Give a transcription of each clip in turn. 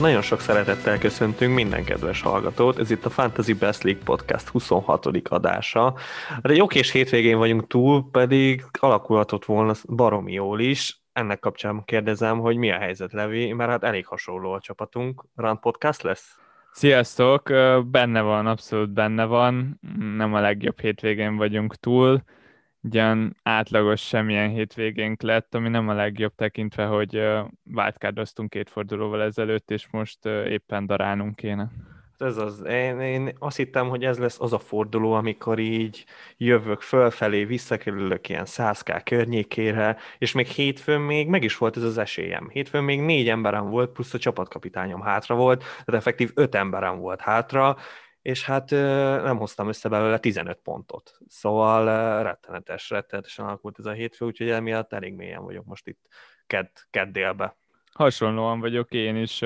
Nagyon sok szeretettel köszöntünk minden kedves hallgatót. Ez itt a Fantasy Best League Podcast 26. adása. De jó kés hétvégén vagyunk túl, pedig alakulhatott volna baromi jól is. Ennek kapcsán kérdezem, hogy mi a helyzet, Levi, mert hát elég hasonló a csapatunk. Run Podcast lesz? Sziasztok! Benne van, abszolút benne van. Nem a legjobb hétvégén vagyunk túl ugyan átlagos semmilyen hétvégénk lett, ami nem a legjobb tekintve, hogy váltkárdoztunk két fordulóval ezelőtt, és most éppen darálnunk kéne. Hát ez az. Én, én azt hittem, hogy ez lesz az a forduló, amikor így jövök fölfelé, visszakerülök ilyen 100k környékére, és még hétfőn még meg is volt ez az esélyem. Hétfőn még négy emberem volt, plusz a csapatkapitányom hátra volt, tehát effektív öt emberem volt hátra, és hát nem hoztam össze belőle 15 pontot. Szóval rettenetes, rettenetesen alakult ez a hétfő, úgyhogy emiatt elég mélyen vagyok most itt kedd, kedd délbe. Hasonlóan vagyok én is.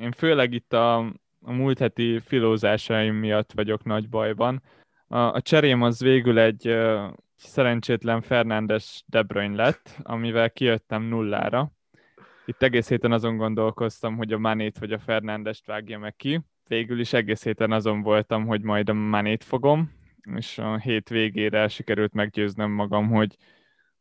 Én főleg itt a, a múlt heti filózásaim miatt vagyok nagy bajban. A, a cserém az végül egy szerencsétlen Fernándes De lett, amivel kijöttem nullára. Itt egész héten azon gondolkoztam, hogy a Manét vagy a Fernándest vágja meg ki, végül is egész héten azon voltam, hogy majd a Manét fogom, és a hét végére sikerült meggyőznöm magam, hogy,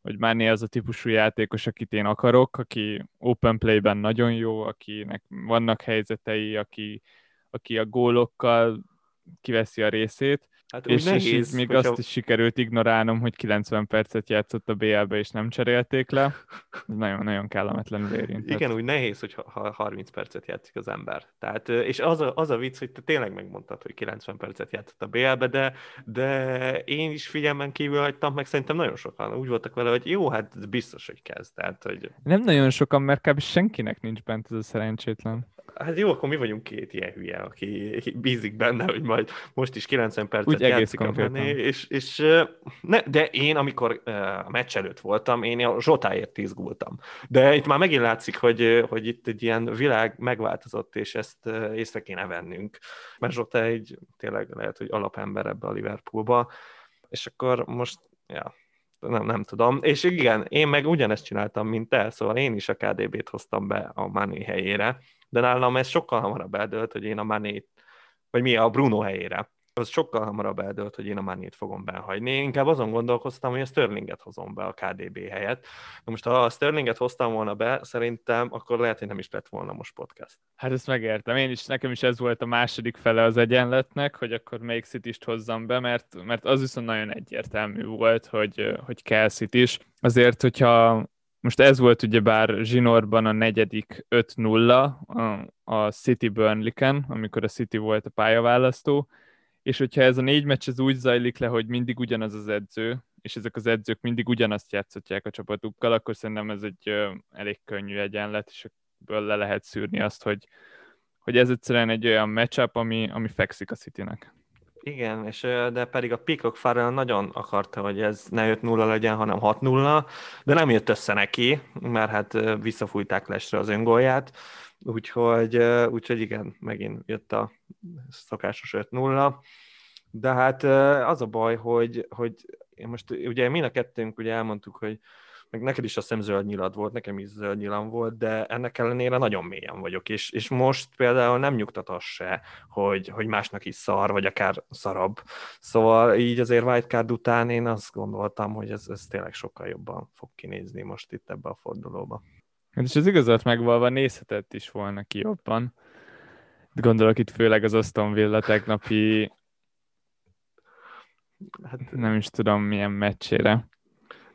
hogy Mané az a típusú játékos, akit én akarok, aki open play-ben nagyon jó, akinek vannak helyzetei, aki, aki a gólokkal kiveszi a részét, Hát és, nehéz, és még hogyha... azt is sikerült ignorálnom, hogy 90 percet játszott a BL-be, és nem cserélték le. Nagyon-nagyon kellemetlenül érintett. Igen, úgy nehéz, hogy ha 30 percet játszik az ember. Tehát, és az a, az a vicc, hogy te tényleg megmondtad, hogy 90 percet játszott a BL-be, de, de én is figyelmen kívül hagytam, meg szerintem nagyon sokan úgy voltak vele, hogy jó, hát biztos, hogy kezd. Tehát, hogy... Nem nagyon sokan, mert kb. senkinek nincs bent ez a szerencsétlen. Hát jó, akkor mi vagyunk két ilyen hülye, aki bízik benne, hogy majd most is 90 percet Úgy játszik a menné, és, és ne, de én, amikor a meccs előtt voltam, én a Zsotáért izgultam. De itt már megint látszik, hogy, hogy itt egy ilyen világ megváltozott, és ezt észre kéne vennünk. Mert Zsota egy tényleg lehet, hogy alapember ebbe a Liverpoolba, és akkor most, ja, nem, nem tudom. És igen, én meg ugyanezt csináltam, mint te, szóval én is a KDB-t hoztam be a Mané helyére, de nálam ez sokkal hamarabb eldőlt, hogy én a Manét, vagy mi a Bruno helyére. Az sokkal hamarabb eldőlt, hogy én a Manét fogom behagyni. Én inkább azon gondolkoztam, hogy a Sterlinget hozom be a KDB helyett. Na most, ha a Sterlinget hoztam volna be, szerintem akkor lehet, hogy nem is lett volna most podcast. Hát ezt megértem. Én is, nekem is ez volt a második fele az egyenletnek, hogy akkor még city hozzam be, mert, mert az viszont nagyon egyértelmű volt, hogy, hogy kell city is. Azért, hogyha most ez volt ugye bár Zsinorban a negyedik 5-0 a, City Burnley-ken, amikor a City volt a pályaválasztó, és hogyha ez a négy meccs ez úgy zajlik le, hogy mindig ugyanaz az edző, és ezek az edzők mindig ugyanazt játszhatják a csapatukkal, akkor szerintem ez egy elég könnyű egyenlet, és ebből le lehet szűrni azt, hogy, hogy ez egyszerűen egy olyan matchup, ami, ami fekszik a Citynek. Igen, és de pedig a Peacock Farrell nagyon akarta, hogy ez ne 5-0 legyen, hanem 6-0, de nem jött össze neki, mert hát visszafújták lesre az öngólját, úgyhogy, úgyhogy igen, megint jött a szokásos 5-0, de hát az a baj, hogy, hogy most ugye mind a kettőnk ugye elmondtuk, hogy meg neked is hiszem zöld nyilad volt, nekem is zöld nyilam volt, de ennek ellenére nagyon mélyen vagyok, és, és most például nem nyugtat az se, hogy, hogy másnak is szar, vagy akár szarabb. Szóval így azért wildcard után én azt gondoltam, hogy ez, ez tényleg sokkal jobban fog kinézni most itt ebbe a fordulóba. Hát és az igazat megvalva nézhetett is volna ki jobban. Gondolok itt főleg az Aston Villa tegnapi hát, nem is tudom milyen meccsére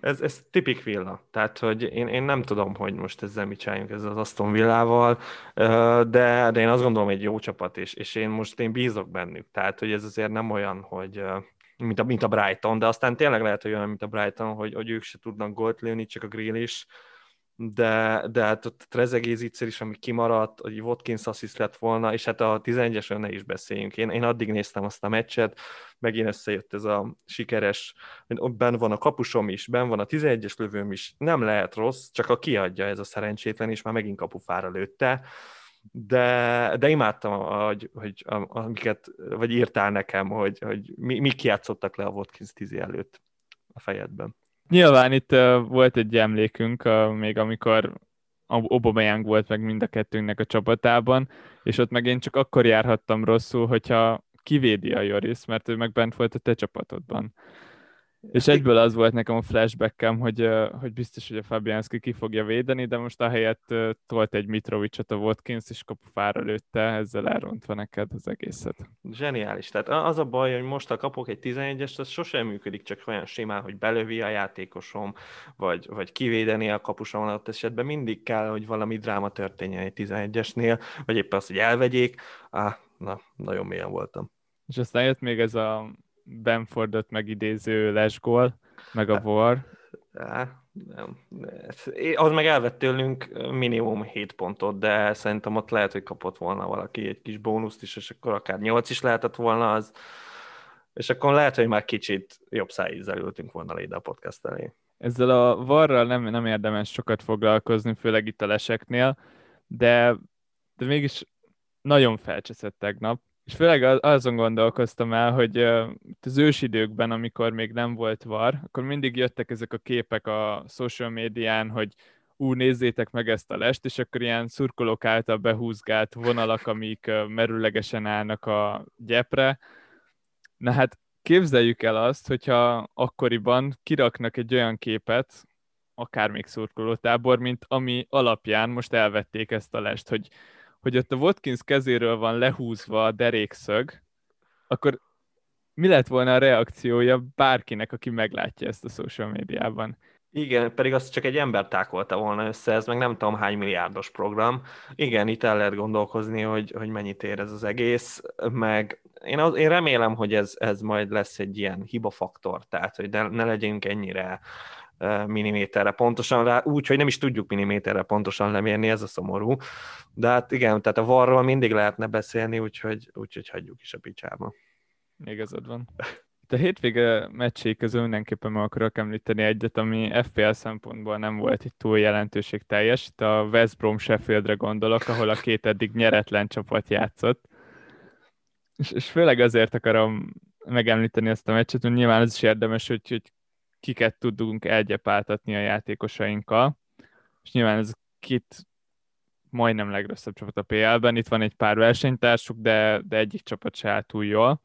ez, ez tipik villa. Tehát, hogy én, én nem tudom, hogy most ezzel mit csináljunk ezzel az Aston Villával, de, de én azt gondolom, hogy egy jó csapat, és, és én most én bízok bennük. Tehát, hogy ez azért nem olyan, hogy mint a, mint a Brighton, de aztán tényleg lehet, hogy olyan, mint a Brighton, hogy, hogy ők se tudnak gólt lőni, csak a grill is, de, de hát ott Trezegéz egyszer is, ami kimaradt, hogy Watkins assziszt lett volna, és hát a 11-esről ne is beszéljünk. Én, én addig néztem azt a meccset, megint összejött ez a sikeres, ben van a kapusom is, ben van a 11-es lövőm is, nem lehet rossz, csak a kiadja ez a szerencsétlen, és már megint kapufára lőtte, de, de imádtam, hogy, hogy amiket, vagy írtál nekem, hogy, hogy mi, mik játszottak le a Watkins 10 előtt a fejedben. Nyilván itt uh, volt egy emlékünk, uh, még amikor Obameyang volt meg mind a kettőnknek a csapatában, és ott meg én csak akkor járhattam rosszul, hogyha kivédi a Joris, mert ő meg bent volt a te csapatodban. És egyből az volt nekem a flashbackem, hogy, hogy biztos, hogy a Fabianski ki fogja védeni, de most ahelyett tolt egy Mitrovicsot a Watkins, és kapufára lőtte, ezzel elrontva neked az egészet. Zseniális. Tehát az a baj, hogy most a kapok egy 11-est, az sosem működik csak olyan simán, hogy belövi a játékosom, vagy, vagy kivédeni a kapusom ott esetben. Mindig kell, hogy valami dráma történjen egy 11-esnél, vagy éppen az, hogy elvegyék. Ah, na, nagyon mélyen voltam. És aztán jött még ez a Benfordot megidéző lesgól, meg a War. nem. Az meg elvett tőlünk minimum 7 pontot, de szerintem ott lehet, hogy kapott volna valaki egy kis bónuszt is, és akkor akár 8 is lehetett volna az. És akkor lehet, hogy már kicsit jobb szájízzel ültünk volna ide a podcast elé. Ezzel a varral nem, nem érdemes sokat foglalkozni, főleg itt a leseknél, de, de mégis nagyon felcseszett tegnap. És főleg azon gondolkoztam el, hogy az ősidőkben, amikor még nem volt var, akkor mindig jöttek ezek a képek a social médián, hogy ú, nézzétek meg ezt a lest, és akkor ilyen szurkolók által behúzgált vonalak, amik merőlegesen állnak a gyepre. Na hát képzeljük el azt, hogyha akkoriban kiraknak egy olyan képet, akár még szurkolótábor, mint ami alapján most elvették ezt a lest, hogy hogy ott a Watkins kezéről van lehúzva a derékszög, akkor mi lett volna a reakciója bárkinek, aki meglátja ezt a social médiában? Igen, pedig azt csak egy ember tákolta volna össze, ez meg nem tudom hány milliárdos program. Igen, itt el lehet gondolkozni, hogy, hogy mennyit ér ez az egész, meg én, az, én remélem, hogy ez, ez majd lesz egy ilyen hibafaktor, tehát hogy ne, ne legyünk ennyire milliméterre pontosan, rá, úgy, hogy nem is tudjuk milliméterre pontosan lemérni, ez a szomorú. De hát igen, tehát a varról mindig lehetne beszélni, úgyhogy, úgyhogy hagyjuk is a picsába. Igazad van. A hétvége meccsé közül mindenképpen meg akarok említeni egyet, ami FPL szempontból nem volt itt túl jelentőség teljes. Itt a West Brom Sheffieldre gondolok, ahol a két eddig nyeretlen csapat játszott. És, és főleg azért akarom megemlíteni ezt a meccset, hogy nyilván az is érdemes, hogy, hogy kiket tudunk elgyepáltatni a játékosainkkal, és nyilván ez két majdnem legrosszabb csapat a PL-ben, itt van egy pár versenytársuk, de, de egyik csapat se áll túl jól.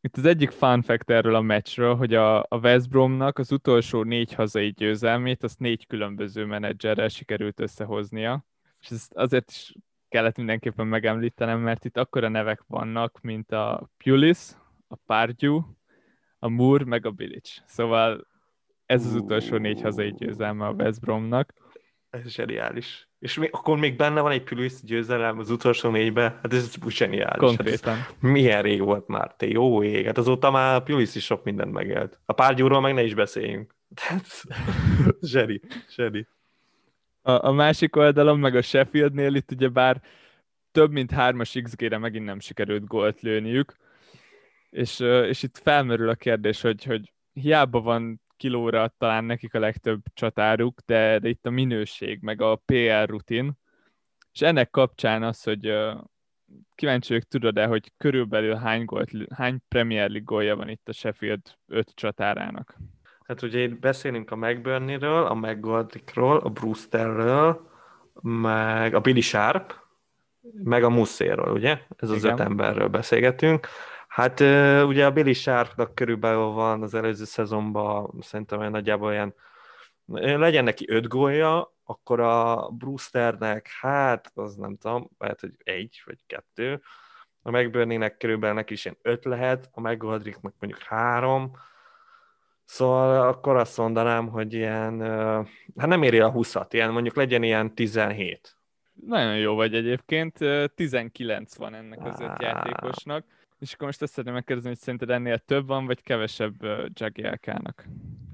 Itt az egyik fun fact erről a meccsről, hogy a, a West Bromnak az utolsó négy hazai győzelmét, azt négy különböző menedzserrel sikerült összehoznia, és ezt azért is kellett mindenképpen megemlítenem, mert itt akkora nevek vannak, mint a Pulis, a Pardew, a Moore, meg a Bilic. Szóval ez az utolsó négy hazai győzelme a West Bromnak. Ez zseniális. És még, akkor még benne van egy Pülüsz győzelem az utolsó négybe, hát ez zseniális. Konkrétan. Hát ez milyen rég volt már, te jó ég. Hát azóta már Pülüsz is sok mindent megélt. A párgyúról meg ne is beszéljünk. zseni, zseni. A, a másik oldalon, meg a Sheffieldnél itt ugye bár több mint hármas XG-re megint nem sikerült gólt lőniük, és, és itt felmerül a kérdés, hogy, hogy hiába van kilóra talán nekik a legtöbb csatáruk, de, de itt a minőség, meg a PR rutin, és ennek kapcsán az, hogy uh, kíváncsi vagyok, tudod-e, hogy körülbelül hány, gólt, hány Premier League gólja van itt a Sheffield öt csatárának? Hát ugye itt beszélünk a McBurney-ről, a McGoldrickról, a Brewsterről, meg a Billy Sharp, meg a Muszéről, ugye? Ez az Igen. öt emberről beszélgetünk. Hát ugye a Billy Sharpnak körülbelül van az előző szezonban, szerintem olyan nagyjából olyan, legyen neki öt gólja, akkor a Brewsternek, hát az nem tudom, lehet, hogy egy vagy kettő, a McBurney-nek körülbelül neki is ilyen öt lehet, a McGoldricknak mondjuk három, Szóval akkor azt mondanám, hogy ilyen, hát nem éri a 20 ilyen mondjuk legyen ilyen 17. Nagyon jó vagy egyébként, 19 van ennek az öt játékosnak. És akkor most azt szeretném megkérdezni, hogy szerinted ennél több van, vagy kevesebb Jagielkának?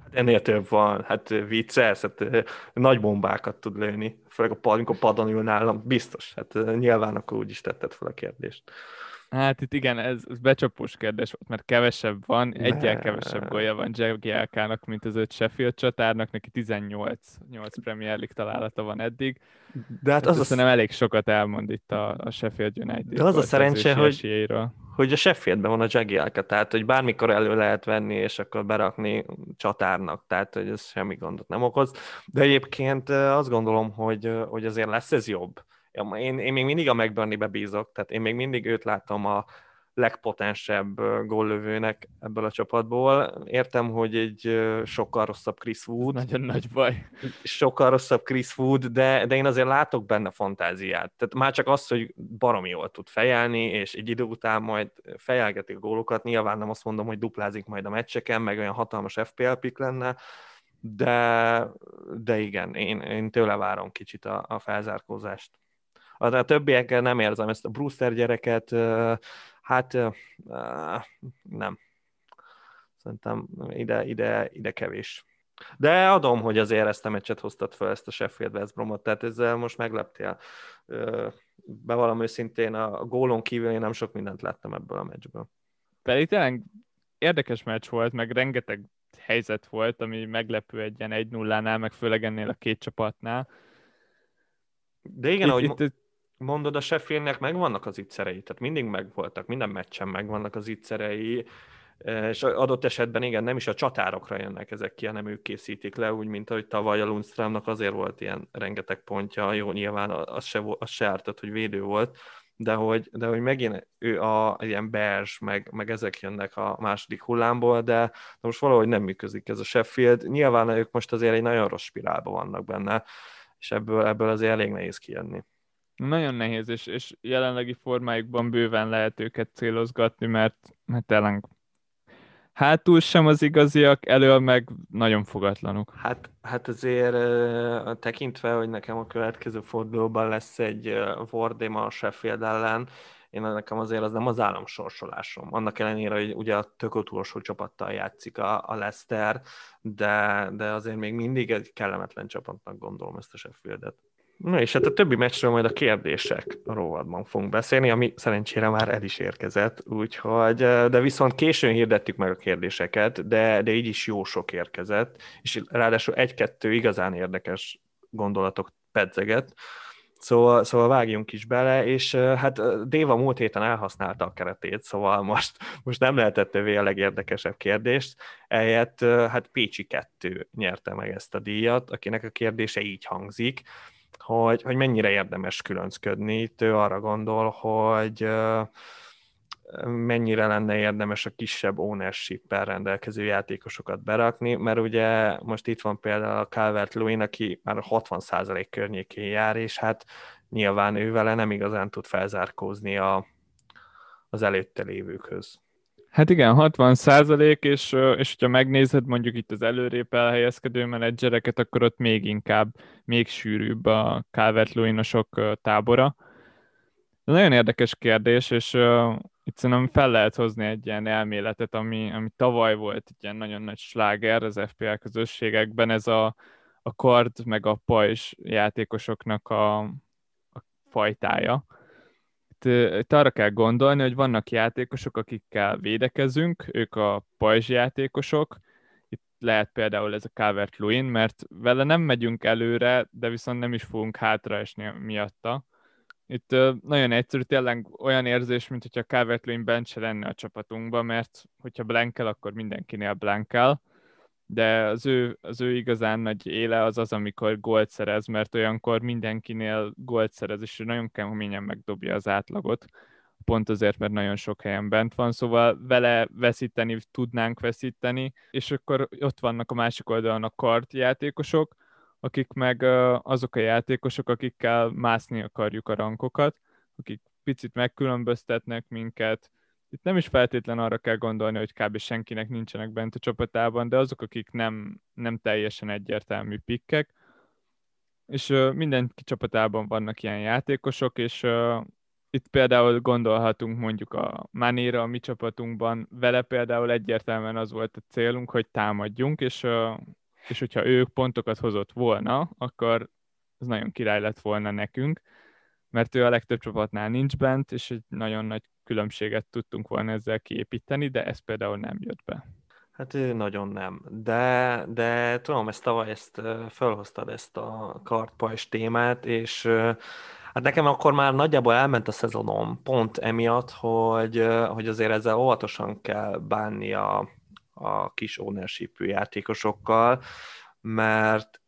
Hát ennél több van, hát vicces, hát nagy bombákat tud lőni, főleg a pad, amikor padon ül nálam, biztos, hát nyilván akkor úgy is tetted fel a kérdést. Hát itt igen, ez, ez becsapós kérdés volt, mert kevesebb van, egyen kevesebb golya van Jagielkának, mint az öt Sheffield csatárnak, neki 18 8 Premier League találata van eddig. De hát az, az a... nem elég sokat elmond itt a, a Sheffield United. De az a szerencse, hogy, hogy a Sheffieldben van a Jagielka, tehát hogy bármikor elő lehet venni, és akkor berakni csatárnak, tehát hogy ez semmi gondot nem okoz. De egyébként azt gondolom, hogy, hogy azért lesz ez jobb. Én, én még mindig a McBurney-be bízok, tehát én még mindig őt látom a, legpotensebb góllövőnek ebből a csapatból. Értem, hogy egy sokkal rosszabb Chris Wood. Nagyon nagy baj. Sokkal rosszabb Chris Wood, de, de én azért látok benne fantáziát. Tehát már csak az, hogy baromi jól tud fejelni, és egy idő után majd fejelgeti a gólokat. Nyilván nem azt mondom, hogy duplázik majd a meccseken, meg olyan hatalmas FPL pick lenne, de, de igen, én, én tőle várom kicsit a, a felzárkózást. A, a többiekkel nem érzem ezt a Brewster gyereket, Hát nem. Szerintem ide, ide, ide kevés. De adom, hogy azért ezt a meccset hoztad fel, ezt a Sheffield West Bromot, tehát ezzel most megleptél. Bevallom őszintén, a gólon kívül én nem sok mindent láttam ebből a meccsből. Pedig tényleg érdekes meccs volt, meg rengeteg helyzet volt, ami meglepő egy ilyen 1 0 nál meg főleg ennél a két csapatnál. De igen, itt, ahogy itt, mondod, a Sheffieldnek megvannak az ittszerei, tehát mindig megvoltak, minden meccsen megvannak az ittszerei, és adott esetben igen, nem is a csatárokra jönnek ezek ki, hanem ők készítik le, úgy, mint ahogy tavaly a Lundströmnak azért volt ilyen rengeteg pontja, jó, nyilván az se, az se ártott, hogy védő volt, de hogy, de hogy megint ő a ilyen Bears, meg, meg ezek jönnek a második hullámból, de, de most valahogy nem működik ez a Sheffield. Nyilván ők most azért egy nagyon rossz spirálban vannak benne, és ebből, ebből azért elég nehéz kijönni. Nagyon nehéz, és, és jelenlegi formájukban bőven lehet őket célozgatni, mert, mert tényleg hátul sem az igaziak, elől meg nagyon fogatlanok. Hát, hát azért tekintve, hogy nekem a következő fordulóban lesz egy Vordém a Sheffield ellen, én nekem azért az nem az államsorsolásom. Annak ellenére, hogy ugye a tök utolsó csapattal játszik a, a Leicester, de, de azért még mindig egy kellemetlen csapatnak gondolom ezt a Sheffieldet. Na és hát a többi meccsről majd a kérdések rovatban fogunk beszélni, ami szerencsére már el is érkezett, úgyhogy, de viszont későn hirdettük meg a kérdéseket, de, de így is jó sok érkezett, és ráadásul egy-kettő igazán érdekes gondolatok pedzeget, Szóval, szóval vágjunk is bele, és hát Déva múlt héten elhasználta a keretét, szóval most, most nem lehetett tövé a legérdekesebb kérdést. Eljött, hát Pécsi kettő nyerte meg ezt a díjat, akinek a kérdése így hangzik hogy, hogy mennyire érdemes különcködni. Itt ő arra gondol, hogy mennyire lenne érdemes a kisebb ownership rendelkező játékosokat berakni, mert ugye most itt van például a Calvert Lewin, aki már 60% környékén jár, és hát nyilván ő vele nem igazán tud felzárkózni a, az előtte lévőkhöz. Hát igen, 60 százalék, és, és hogyha megnézed mondjuk itt az előrébb elhelyezkedő menedzsereket, akkor ott még inkább, még sűrűbb a calvert tábora. De nagyon érdekes kérdés, és uh, itt szerintem fel lehet hozni egy ilyen elméletet, ami, ami tavaly volt egy ilyen nagyon nagy sláger az FPL közösségekben, ez a, a kard meg a pajzs játékosoknak a, a fajtája itt arra kell gondolni, hogy vannak játékosok, akikkel védekezünk, ők a pajzs játékosok, itt lehet például ez a calvert Lewin, mert vele nem megyünk előre, de viszont nem is fogunk hátraesni miatta. Itt nagyon egyszerű, tényleg olyan érzés, mint hogyha calvert Lewin bent se lenne a csapatunkban, mert hogyha blankel, akkor mindenkinél blankel de az ő, az ő igazán nagy éle az az, amikor gólt szerez, mert olyankor mindenkinél gólt szerez, és ő nagyon keményen megdobja az átlagot, pont azért, mert nagyon sok helyen bent van, szóval vele veszíteni tudnánk veszíteni, és akkor ott vannak a másik oldalon a kart játékosok, akik meg azok a játékosok, akikkel mászni akarjuk a rankokat, akik picit megkülönböztetnek minket, itt nem is feltétlen arra kell gondolni, hogy kb. senkinek nincsenek bent a csapatában, de azok, akik nem, nem teljesen egyértelmű pikkek, és uh, mindenki csapatában vannak ilyen játékosok, és itt például gondolhatunk mondjuk a Manéra a mi csapatunkban, vele például egyértelműen az volt a célunk, hogy támadjunk, és, és hogyha ő pontokat hozott volna, akkor ez nagyon király lett volna nekünk, mert ő a legtöbb csapatnál nincs bent, és egy nagyon nagy különbséget tudtunk volna ezzel kiépíteni, de ez például nem jött be. Hát nagyon nem, de, de tudom, ezt tavaly ezt felhoztad ezt a kartpajs témát, és Hát nekem akkor már nagyjából elment a szezonom, pont emiatt, hogy, hogy azért ezzel óvatosan kell bánni a, a kis ownership játékosokkal, mert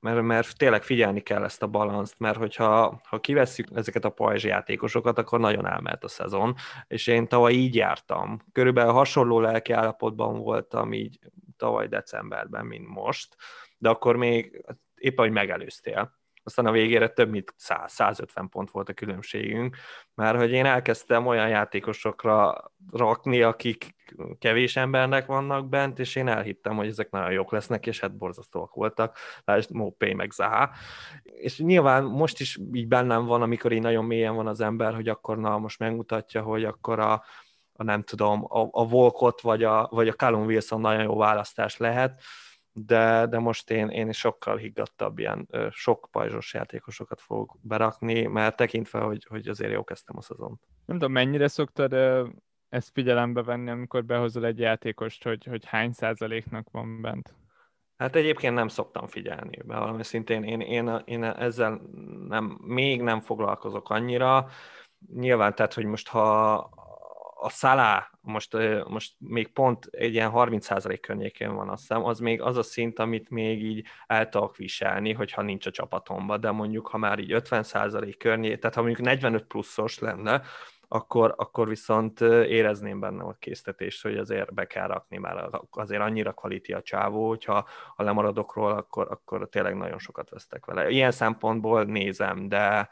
mert, mert tényleg figyelni kell ezt a balanszt, mert hogyha ha kivesszük ezeket a pajzs játékosokat, akkor nagyon elment a szezon, és én tavaly így jártam. Körülbelül hasonló lelki állapotban voltam így tavaly decemberben, mint most, de akkor még éppen, hogy megelőztél aztán a végére több mint 100-150 pont volt a különbségünk, mert hogy én elkezdtem olyan játékosokra rakni, akik kevés embernek vannak bent, és én elhittem, hogy ezek nagyon jók lesznek, és hát borzasztóak voltak, lásd Mopé meg Zaha. És nyilván most is így bennem van, amikor így nagyon mélyen van az ember, hogy akkor na, most megmutatja, hogy akkor a, a nem tudom, a, a Volkot vagy a, vagy a Callum Wilson nagyon jó választás lehet, de, de most én, én sokkal higgadtabb ilyen sok pajzsos játékosokat fogok berakni, mert tekintve, hogy, hogy azért jó kezdtem a szezont. Nem tudom, mennyire szoktad ezt figyelembe venni, amikor behozol egy játékost, hogy, hogy hány százaléknak van bent? Hát egyébként nem szoktam figyelni, valami szintén én, én, én ezzel nem, még nem foglalkozok annyira. Nyilván, tehát, hogy most ha, a Szalá most, most még pont egy ilyen 30% környékén van, azt hiszem, az még az a szint, amit még így el tudok viselni, hogyha nincs a csapatomban, de mondjuk, ha már így 50% környék, tehát ha mondjuk 45 pluszos lenne, akkor, akkor viszont érezném benne a késztetést, hogy azért be kell rakni, már azért annyira kvaliti a csávó, hogyha ha lemaradok róla, akkor, akkor tényleg nagyon sokat vesztek vele. Ilyen szempontból nézem, de,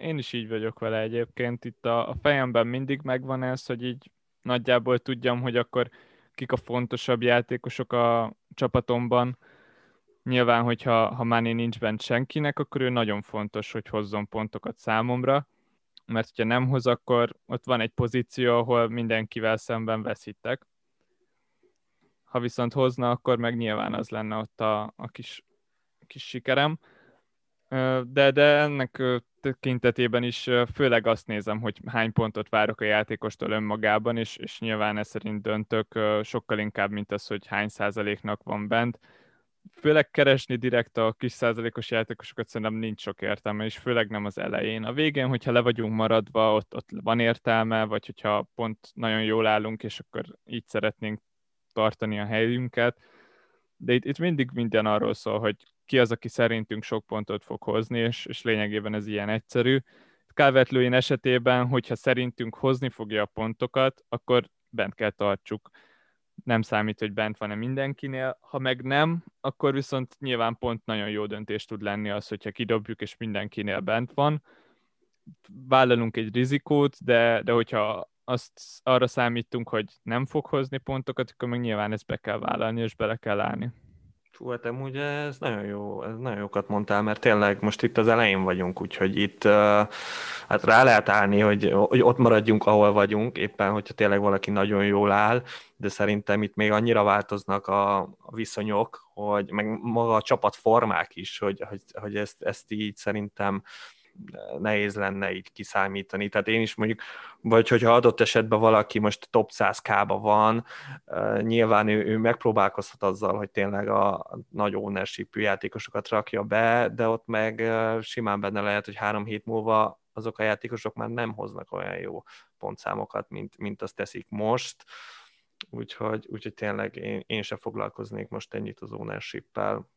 én is így vagyok vele egyébként. Itt a, a fejemben mindig megvan ez, hogy így nagyjából tudjam, hogy akkor kik a fontosabb játékosok a csapatomban. Nyilván, hogyha ha Mani nincs bent senkinek, akkor ő nagyon fontos, hogy hozzon pontokat számomra, mert hogyha nem hoz, akkor ott van egy pozíció, ahol mindenkivel szemben veszítek. Ha viszont hozna, akkor meg nyilván az lenne ott a, a kis, kis sikerem. De, de ennek tekintetében is főleg azt nézem, hogy hány pontot várok a játékostól önmagában, és, és nyilván ez szerint döntök sokkal inkább, mint az, hogy hány százaléknak van bent. Főleg keresni direkt a kis százalékos játékosokat szerintem nincs sok értelme, és főleg nem az elején. A végén, hogyha le vagyunk maradva, ott, ott van értelme, vagy hogyha pont nagyon jól állunk, és akkor így szeretnénk tartani a helyünket. De itt, itt mindig minden arról szól, hogy ki az, aki szerintünk sok pontot fog hozni, és, és lényegében ez ilyen egyszerű. calvert esetében, hogyha szerintünk hozni fogja a pontokat, akkor bent kell tartsuk. Nem számít, hogy bent van-e mindenkinél. Ha meg nem, akkor viszont nyilván pont nagyon jó döntés tud lenni az, hogyha kidobjuk, és mindenkinél bent van. Vállalunk egy rizikót, de, de hogyha azt arra számítunk, hogy nem fog hozni pontokat, akkor meg nyilván ezt be kell vállalni, és bele kell állni. Fú, hát amúgy ez nagyon jó, ez nagyon jókat mondtál, mert tényleg most itt az elején vagyunk, úgyhogy itt hát rá lehet állni, hogy, hogy ott maradjunk, ahol vagyunk, éppen, hogyha tényleg valaki nagyon jól áll, de szerintem itt még annyira változnak a viszonyok, hogy meg maga a csapatformák is, hogy, hogy, hogy ezt, ezt így szerintem nehéz lenne így kiszámítani. Tehát én is mondjuk, vagy hogyha adott esetben valaki most top 100 k van, nyilván ő, ő megpróbálkozhat azzal, hogy tényleg a nagy ownership játékosokat rakja be, de ott meg simán benne lehet, hogy három hét múlva azok a játékosok már nem hoznak olyan jó pontszámokat, mint, mint azt teszik most. Úgyhogy, úgyhogy tényleg én, én sem foglalkoznék most ennyit az ownership-pel.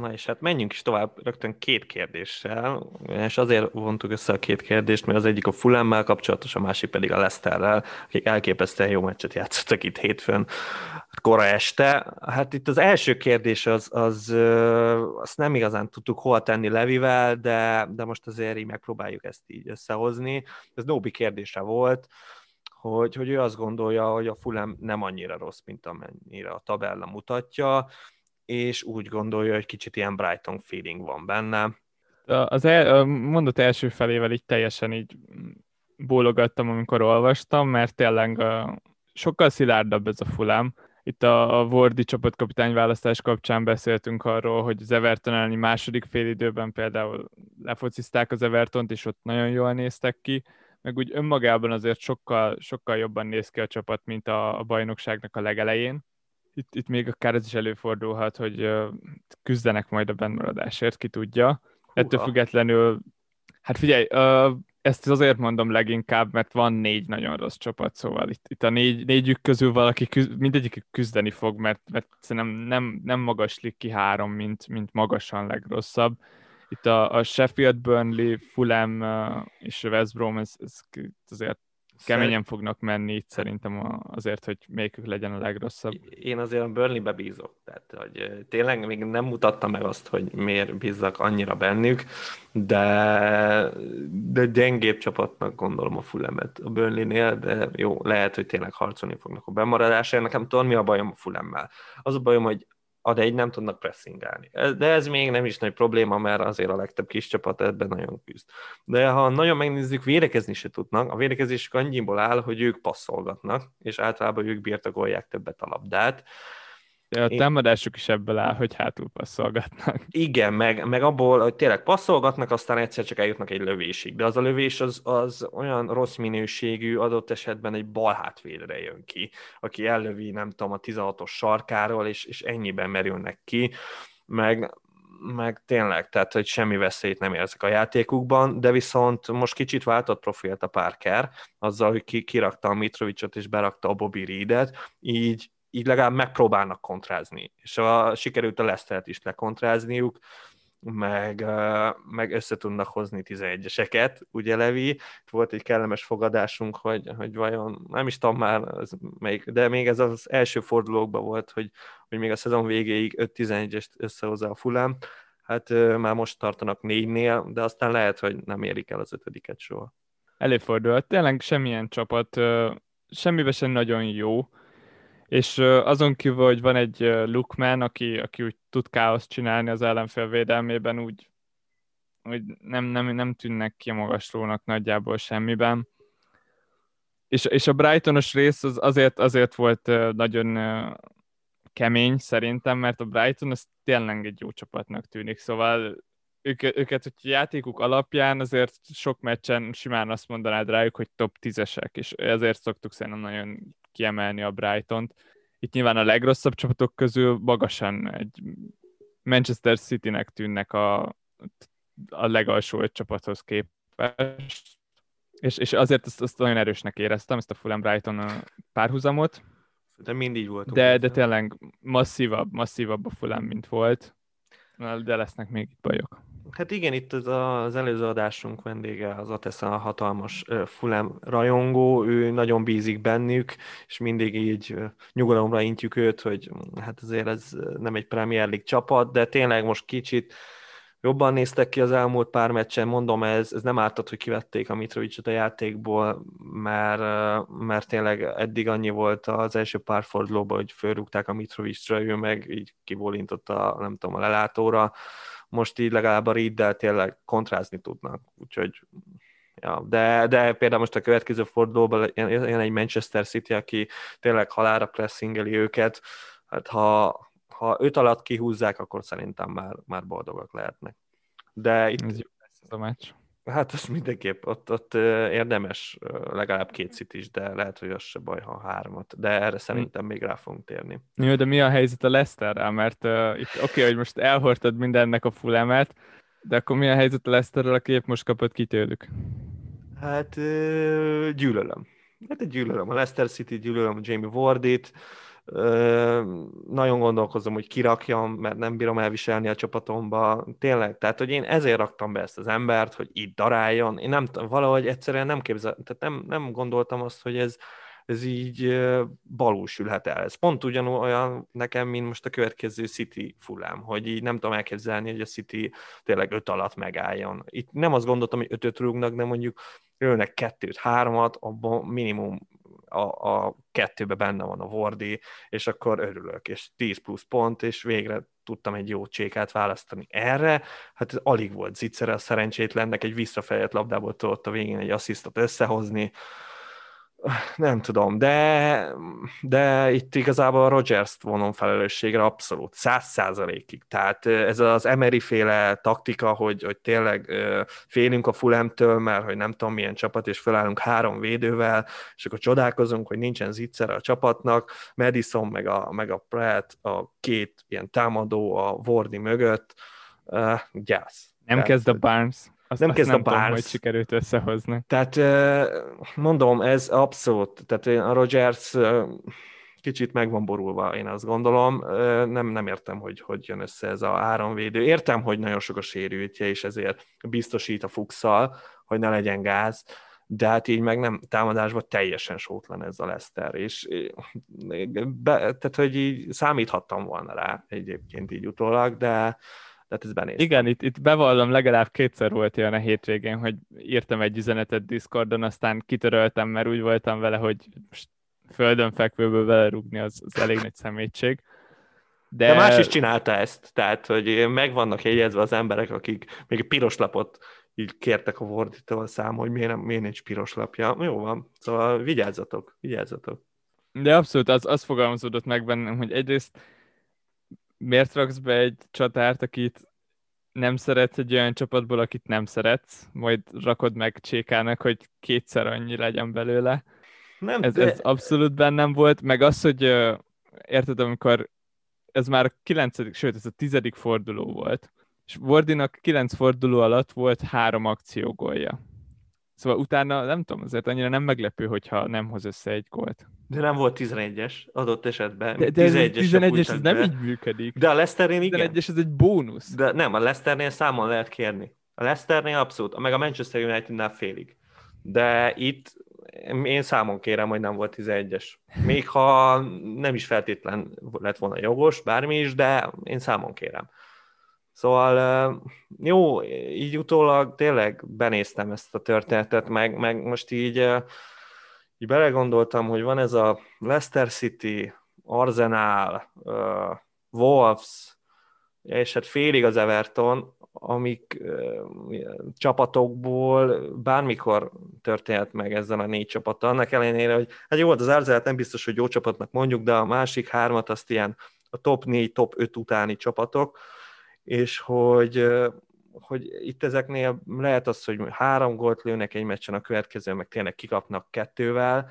Na és hát menjünk is tovább rögtön két kérdéssel, és azért vontuk össze a két kérdést, mert az egyik a Fulemmel kapcsolatos, a másik pedig a Leicesterrel, akik elképesztően jó meccset játszottak itt hétfőn, kora este. Hát itt az első kérdés az, az azt nem igazán tudtuk hova tenni Levivel, de, de most azért így megpróbáljuk ezt így összehozni. Ez Nóbi kérdése volt, hogy, hogy ő azt gondolja, hogy a Fulham nem annyira rossz, mint amennyire a tabella mutatja, és úgy gondolja, hogy kicsit ilyen Brighton feeling van benne. Az el, a mondat első felével így teljesen így bólogattam, amikor olvastam, mert tényleg a, sokkal szilárdabb ez a fulám. Itt a, a Wardi csapatkapitány választás kapcsán beszéltünk arról, hogy az Everton elleni második félidőben például lefocizták az Evertont, és ott nagyon jól néztek ki, meg úgy önmagában azért sokkal, sokkal jobban néz ki a csapat, mint a, a bajnokságnak a legelején itt, itt még akár ez is előfordulhat, hogy küzdenek majd a bennmaradásért, ki tudja. Ettől függetlenül, hát figyelj, ezt azért mondom leginkább, mert van négy nagyon rossz csapat, szóval itt, itt a négy, négyük közül valaki küzd, mindegyik küzdeni fog, mert, mert szerintem nem, nem magaslik ki három, mint, mint magasan legrosszabb. Itt a, a Sheffield, Burnley, Fulham és a West Brom, ez, ez azért Keményen fognak menni itt szerintem azért, hogy melyikük legyen a legrosszabb. Én azért a Burnley-be bízok. Tehát, hogy tényleg még nem mutatta meg azt, hogy miért bízzak annyira bennük, de, de gyengébb csapatnak gondolom a Fulemet a Burnley-nél, de jó, lehet, hogy tényleg harcolni fognak a bemaradásért. Nekem tudom, mi a bajom a Fulemmel. Az a bajom, hogy ad egy nem tudnak pressingelni. De ez még nem is nagy probléma, mert azért a legtöbb kis csapat ebben nagyon küzd. De ha nagyon megnézzük, védekezni se tudnak. A védekezésük annyiból áll, hogy ők passzolgatnak, és általában ők birtokolják többet a labdát. A támadásuk is ebből áll, hogy hátul passzolgatnak. Igen, meg, meg abból, hogy tényleg passzolgatnak, aztán egyszer csak eljutnak egy lövésig. De az a lövés az, az olyan rossz minőségű, adott esetben egy bal hátvédre jön ki, aki ellövi, nem tudom, a 16-os sarkáról, és, és ennyiben merülnek ki. Meg, meg tényleg, tehát hogy semmi veszélyt nem érzek a játékukban, de viszont most kicsit váltott profilt a Parker, azzal, hogy ki, kirakta a Mitrovicsot és berakta a Bobby Reedet, így így legalább megpróbálnak kontrázni. És a, sikerült a Lesztert is lekontrázniuk, meg, meg össze tudnak hozni 11-eseket, ugye Levi, volt egy kellemes fogadásunk, hogy, hogy vajon, nem is tudom már, ez melyik, de még ez az első fordulókban volt, hogy, hogy még a szezon végéig 5-11-est összehozza a Fulham, hát már most tartanak négynél, de aztán lehet, hogy nem érik el az ötödiket soha. Előfordul, tényleg semmilyen csapat, semmibe sem nagyon jó, és azon kívül, hogy van egy Lukman, aki, aki úgy tud káoszt csinálni az ellenfél védelmében, úgy, úgy nem, nem, nem tűnnek ki a magaslónak nagyjából semmiben. És, és a Brightonos rész az azért, azért volt nagyon kemény szerintem, mert a Brighton az tényleg egy jó csapatnak tűnik, szóval őket, őket hogy játékuk alapján azért sok meccsen simán azt mondanád rájuk, hogy top 10-esek, és ezért szoktuk szerintem nagyon kiemelni a Brighton-t. Itt nyilván a legrosszabb csapatok közül magasan egy Manchester City-nek tűnnek a, a legalsó öt csapathoz képest. És, és azért ezt, ezt nagyon erősnek éreztem, ezt a Fulham Brighton párhuzamot. De mindig volt. De, de tényleg masszívabb, masszívabb a Fulham, mint volt. De lesznek még itt bajok. Hát igen, itt az, az előző adásunk vendége az Atessa a hatalmas Fulem rajongó, ő nagyon bízik bennük, és mindig így nyugalomra intjük őt, hogy hát azért ez nem egy Premier League csapat, de tényleg most kicsit jobban néztek ki az elmúlt pár meccsen, mondom, ez, ez nem ártott, hogy kivették a Mitrovicsot a játékból, mert, mert tényleg eddig annyi volt az első pár fordulóban, hogy fölrúgták a Mitrovicsra, ő meg így kibólintott a, nem tudom, a lelátóra, most így legalább a Riddel tényleg kontrázni tudnak, úgyhogy Ja, de, de például most a következő fordulóban jön egy Manchester City, aki tényleg halára pressingeli őket, hát ha, ha őt alatt kihúzzák, akkor szerintem már, már boldogak lehetnek. De itt... Ez jó lesz a meccs. Hát az mindenképp, ott, ott érdemes legalább két szit is, de lehet, hogy az se baj, ha hármat. De erre szerintem még rá fogunk térni. Jó, de mi a helyzet a Leicesterrel? Mert uh, itt oké, okay, hogy most elhortad mindennek a fullemet, de akkor mi a helyzet a Leicesterrel, aki épp most kapott ki tőlük? Hát uh, gyűlölöm. Hát gyűlölöm a Leicester City, gyűlölöm a Jamie Wardit, nagyon gondolkozom, hogy kirakjam, mert nem bírom elviselni a csapatomba. Tényleg, tehát, hogy én ezért raktam be ezt az embert, hogy itt daráljon. Én nem, valahogy egyszerűen nem képzel, tehát nem, nem gondoltam azt, hogy ez, ez így balúsülhet el. Ez pont ugyanolyan nekem, mint most a következő City fullám, hogy így nem tudom elképzelni, hogy a City tényleg öt alatt megálljon. Itt nem azt gondoltam, hogy ötöt rúgnak, de mondjuk ölnek kettőt, hármat, abban minimum a, a kettőbe benne van a Vordi, és akkor örülök, és 10 plusz pont, és végre tudtam egy jó csékát választani erre. Hát ez alig volt zicsere a szerencsétlennek, egy visszafejett labdából tudott a végén egy asszisztot összehozni, nem tudom, de, de itt igazából a Rogers-t vonom felelősségre abszolút, száz százalékig. Tehát ez az Emery féle taktika, hogy, hogy tényleg félünk a Fulemtől, mert hogy nem tudom milyen csapat, és felállunk három védővel, és akkor csodálkozunk, hogy nincsen zicser a csapatnak, Madison meg a, meg a Pratt, a két ilyen támadó a Vordi mögött, uh, gyász Nem Tehát, kezd a Barnes. Azt, nem azt kezd nem a. Tudom, hogy sikerült összehozni. Tehát mondom, ez abszolút. Tehát a Rogers kicsit meg van borulva, én azt gondolom. Nem, nem értem, hogy hogy jön össze ez a áramvédő. Értem, hogy nagyon sok a sérültje, és ezért biztosít a fuxal, hogy ne legyen gáz, de hát így meg nem támadásban teljesen sótlan ez a Leszter, és be, tehát, hogy így számíthattam volna rá egyébként így utólag, de tehát ez benéztem. Igen, itt, itt bevallom, legalább kétszer volt olyan a hétvégén, hogy írtam egy üzenetet Discordon, aztán kitöröltem, mert úgy voltam vele, hogy most földön fekvőből belerúgni az, az elég nagy szemétség. De... De más is csinálta ezt, tehát hogy meg vannak jegyezve az emberek, akik még piros lapot így kértek a Worditól szám, hogy miért, miért nincs piros lapja. Jó van, szóval vigyázzatok, vigyázzatok. De abszolút az, az fogalmazódott meg bennem, hogy egyrészt miért raksz be egy csatárt, akit nem szeretsz egy olyan csapatból, akit nem szeretsz, majd rakod meg Csékának, hogy kétszer annyi legyen belőle. Nem, ez, de... ez abszolút bennem volt, meg az, hogy érted, amikor ez már a kilencedik, sőt, ez a tizedik forduló volt, és Wardinak kilenc forduló alatt volt három akciógolja. Szóval utána, nem tudom, azért annyira nem meglepő, hogyha nem hoz össze egy gólt. De nem volt 11-es adott esetben. De, de 11-es, 11-es ez nem így működik. De a Leicesternél igen. 11-es ez egy bónusz. De nem, a Leicesternél számon lehet kérni. A Leicesternél abszolút, meg a Manchester Unitednál félig. De itt én számon kérem, hogy nem volt 11-es. Még ha nem is feltétlen lett volna jogos, bármi is, de én számon kérem. Szóval jó, így utólag tényleg benéztem ezt a történetet, meg, meg most így, így belegondoltam, hogy van ez a Leicester City, Arsenal, Wolves, és hát félig az Everton, amik csapatokból bármikor történhet meg ezzel a négy csapattal. Annak ellenére, hogy hát jó, az Arsenal nem biztos, hogy jó csapatnak mondjuk, de a másik hármat azt ilyen a top 4, top 5 utáni csapatok, és hogy, hogy itt ezeknél lehet az, hogy három gólt lőnek egy meccsen, a következő meg tényleg kikapnak kettővel,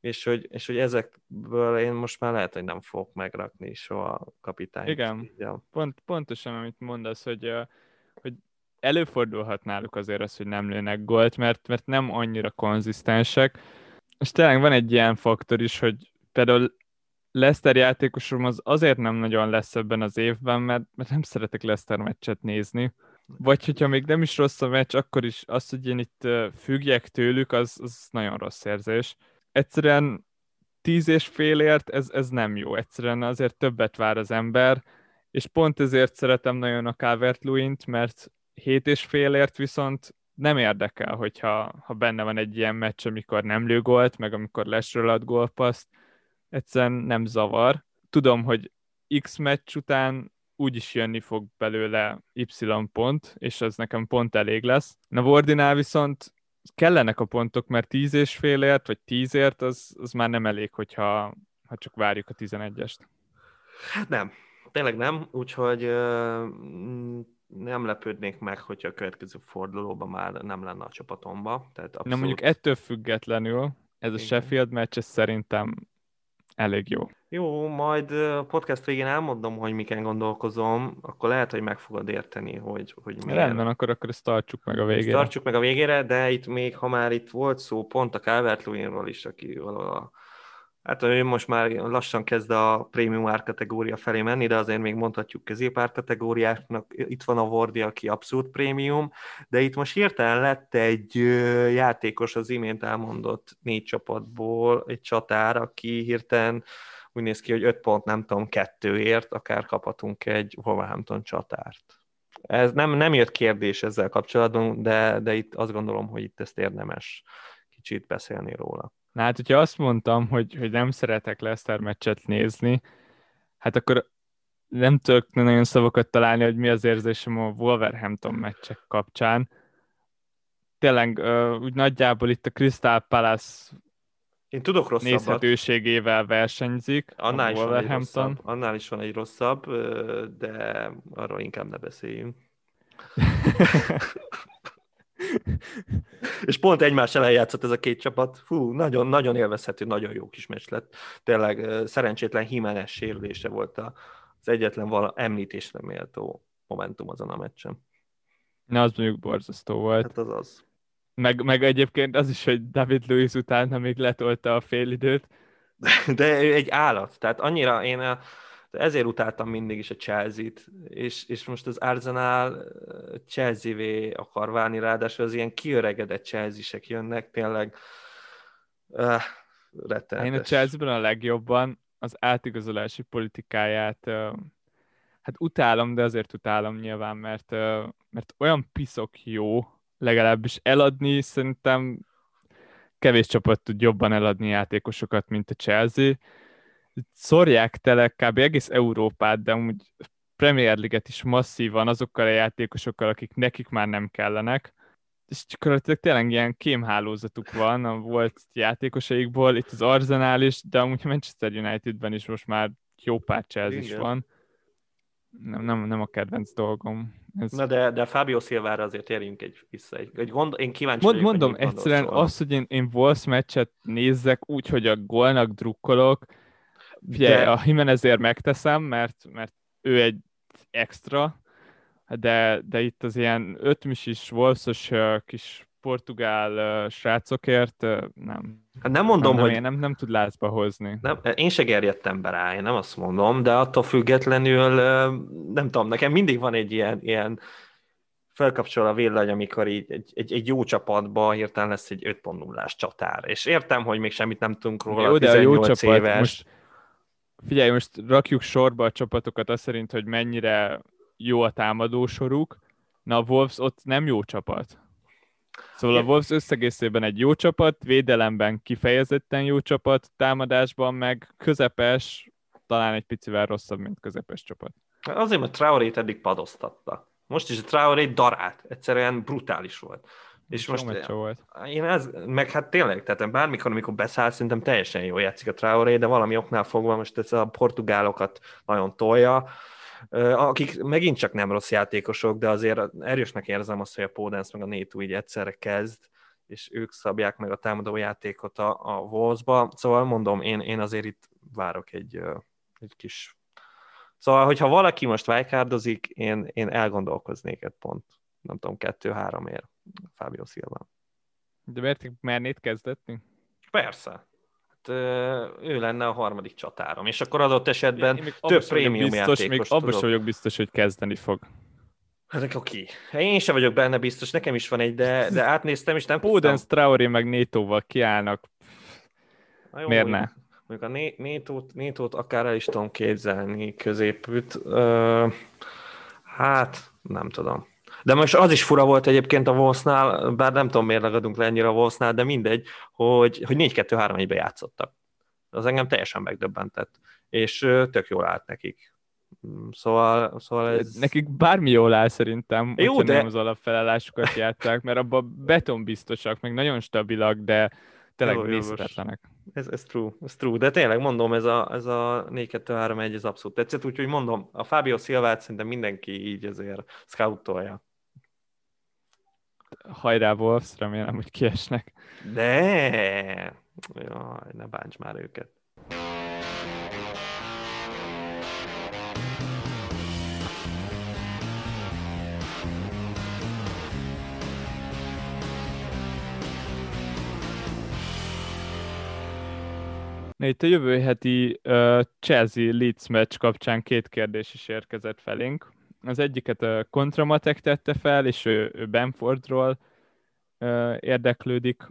és hogy, és hogy ezekből én most már lehet, hogy nem fogok megrakni soha kapitányt. Igen, ja. Pont, pontosan, amit mondasz, hogy, hogy előfordulhat náluk azért az, hogy nem lőnek gólt, mert, mert nem annyira konzisztensek, és tényleg van egy ilyen faktor is, hogy például Leicester játékosom az azért nem nagyon lesz ebben az évben, mert, mert nem szeretek Leicester meccset nézni. Vagy hogyha még nem is rossz a meccs, akkor is az, hogy én itt függjek tőlük, az, az nagyon rossz érzés. Egyszerűen tíz és félért ez, ez nem jó. Egyszerűen azért többet vár az ember, és pont ezért szeretem nagyon a calvert mert hét és félért viszont nem érdekel, hogyha ha benne van egy ilyen meccs, amikor nem lő gólt, meg amikor lesről ad gólpaszt, egyszerűen nem zavar. Tudom, hogy X meccs után úgyis jönni fog belőle Y pont, és az nekem pont elég lesz. Na Vordinál viszont kellenek a pontok, mert 10 és félért, vagy 10ért, az, az már nem elég, hogyha ha csak várjuk a 11-est. Hát nem, tényleg nem, úgyhogy uh, nem lepődnék meg, hogyha a következő fordulóban már nem lenne a csapatomba. Tehát abszolút... Na mondjuk ettől függetlenül, ez a Igen. Sheffield meccs, ez szerintem elég jó. Jó, majd podcast végén elmondom, hogy miken gondolkozom, akkor lehet, hogy meg fogod érteni, hogy, hogy miért. Rendben, akkor, akkor ezt tartsuk meg a végére. Ezt tartsuk meg a végére, de itt még, ha már itt volt szó pont a calvert is, aki valahol Hát ő most már lassan kezd a prémium árkategória felé menni, de azért még mondhatjuk középárkategóriáknak. Itt van a Wardi, aki abszolút prémium, de itt most hirtelen lett egy játékos az imént elmondott négy csapatból, egy csatár, aki hirtelen úgy néz ki, hogy öt pont, nem tudom, kettőért, akár kaphatunk egy Wolverhampton csatárt. Ez nem, nem jött kérdés ezzel kapcsolatban, de, de itt azt gondolom, hogy itt ezt érdemes kicsit beszélni róla. Na hát, hogyha azt mondtam, hogy, hogy nem szeretek Leicester meccset nézni, hát akkor nem tudok nagyon szavakat találni, hogy mi az érzésem a Wolverhampton meccsek kapcsán. Tényleg úgy nagyjából itt a Crystal Palace én tudok rosszabbat. Nézhetőségével versenyzik. Annál is, van egy rosszabb, annál is van egy rosszabb, de arról inkább ne beszéljünk. és pont egymás ellen játszott ez a két csapat. Fú, nagyon, nagyon élvezhető, nagyon jó kis meccs lett. Tényleg szerencsétlen Jimenez sérülése volt az egyetlen vala említésre méltó momentum azon a meccsen. Na, az mondjuk borzasztó volt. Hát az az. Meg, meg egyébként az is, hogy David Lewis utána még letolta a félidőt. De ő egy állat, tehát annyira én a, ezért utáltam mindig is a Chelsea-t, és, és most az Arsenal Chelsea-vé akar válni, ráadásul az ilyen kiöregedett Chelsea-sek jönnek, tényleg uh, rettenetes. Én a Chelsea-ben a legjobban az átigazolási politikáját uh, hát utálom, de azért utálom nyilván, mert, uh, mert olyan piszok jó, legalábbis eladni szerintem kevés csapat tud jobban eladni játékosokat, mint a Chelsea. Szorják tele kb. egész Európát, de úgy Premier League-et is masszívan azokkal a játékosokkal, akik nekik már nem kellenek, és gyakorlatilag tényleg ilyen kémhálózatuk van a volt játékosaikból, itt az Arsenal is, de amúgy a Manchester Unitedben is most már jó pár Chelsea is van. Nem, nem, nem a kedvenc dolgom. Ez... Na de, de Fábio Szilvára azért térjünk egy vissza. Egy, egy gond, én kíváncsi Mond, vagyok, Mondom, egyszerűen szóval. az, hogy én, én Wolves meccset nézzek úgy, hogy a golnak drukkolok, ugye de... a Jimenezért megteszem, mert, mert ő egy extra, de, de itt az ilyen ötmisis, volszos kis portugál srácokért nem. Hát nem mondom, nem, hogy... Nem, nem, tud lázba hozni. Nem, én se gerjedtem be rá, én nem azt mondom, de attól függetlenül nem tudom, nekem mindig van egy ilyen, ilyen felkapcsol a villany, amikor így egy, egy, egy jó csapatba hirtelen lesz egy 5 0 csatár. És értem, hogy még semmit nem tudunk róla, jó, de a jó csapat, éves. Most, figyelj, most rakjuk sorba a csapatokat azt szerint, hogy mennyire jó a támadósoruk. Na a Wolves ott nem jó csapat. Szóval a Wolves összegészében egy jó csapat, védelemben kifejezetten jó csapat, támadásban meg közepes, talán egy picivel rosszabb, mint közepes csapat. Azért, mert Traorét eddig padoztatta. Most is a Traoré darát, egyszerűen brutális volt. És most most volt. én ez, meg hát tényleg, tehát bármikor, amikor beszáll, szerintem teljesen jó játszik a Traoré, de valami oknál fogva most ez a portugálokat nagyon tolja akik megint csak nem rossz játékosok, de azért erősnek érzem azt, hogy a Podence meg a Nétu így egyszerre kezd, és ők szabják meg a támadó játékot a, a Wolvesba. Szóval mondom, én, én azért itt várok egy, egy kis... Szóval, hogyha valaki most vájkárdozik, én, én elgondolkoznék egy pont, nem tudom, kettő-három ér Fábio Silva. De miért mernéd kezdetni? Persze ő lenne a harmadik csatárom, és akkor adott esetben én, én több prémium biztos, játékos Még abban sem vagyok biztos, hogy kezdeni fog. Hát oké. Én sem vagyok benne biztos, nekem is van egy, de, de átnéztem, és nem Podence, Traoré meg Nétóval kiállnak. jó, Miért ne? Mondjuk a Nétót, Nétót akár el is tudom képzelni középült. Uh, hát, nem tudom. De most az is fura volt egyébként a Wolfsnál, bár nem tudom miért ragadunk le ennyire a Wolfsnál, de mindegy, hogy, hogy 4-2-3-1-be játszottak. Az engem teljesen megdöbbentett. És tök jól állt nekik. Mm, szóval, szóval ez... Nekik bármi jól áll szerintem, Jó, de... nem az alapfelállásukat játszák, mert abban betonbiztosak, meg nagyon stabilak, de tényleg nézhetetlenek. Ez, ez true, ez true, de tényleg mondom, ez a, ez a 4-2-3-1, ez abszolút tetszett, úgyhogy mondom, a Fábio Szilvát szerintem mindenki így azért scoutolja hajrá Wolves, remélem, hogy kiesnek. De, jaj, ne bánts már őket. Na, itt a jövő heti uh, Chelsea Leeds meccs kapcsán két kérdés is érkezett felénk. Az egyiket a Kontramatek tette fel, és ő, ő Benfordról uh, érdeklődik.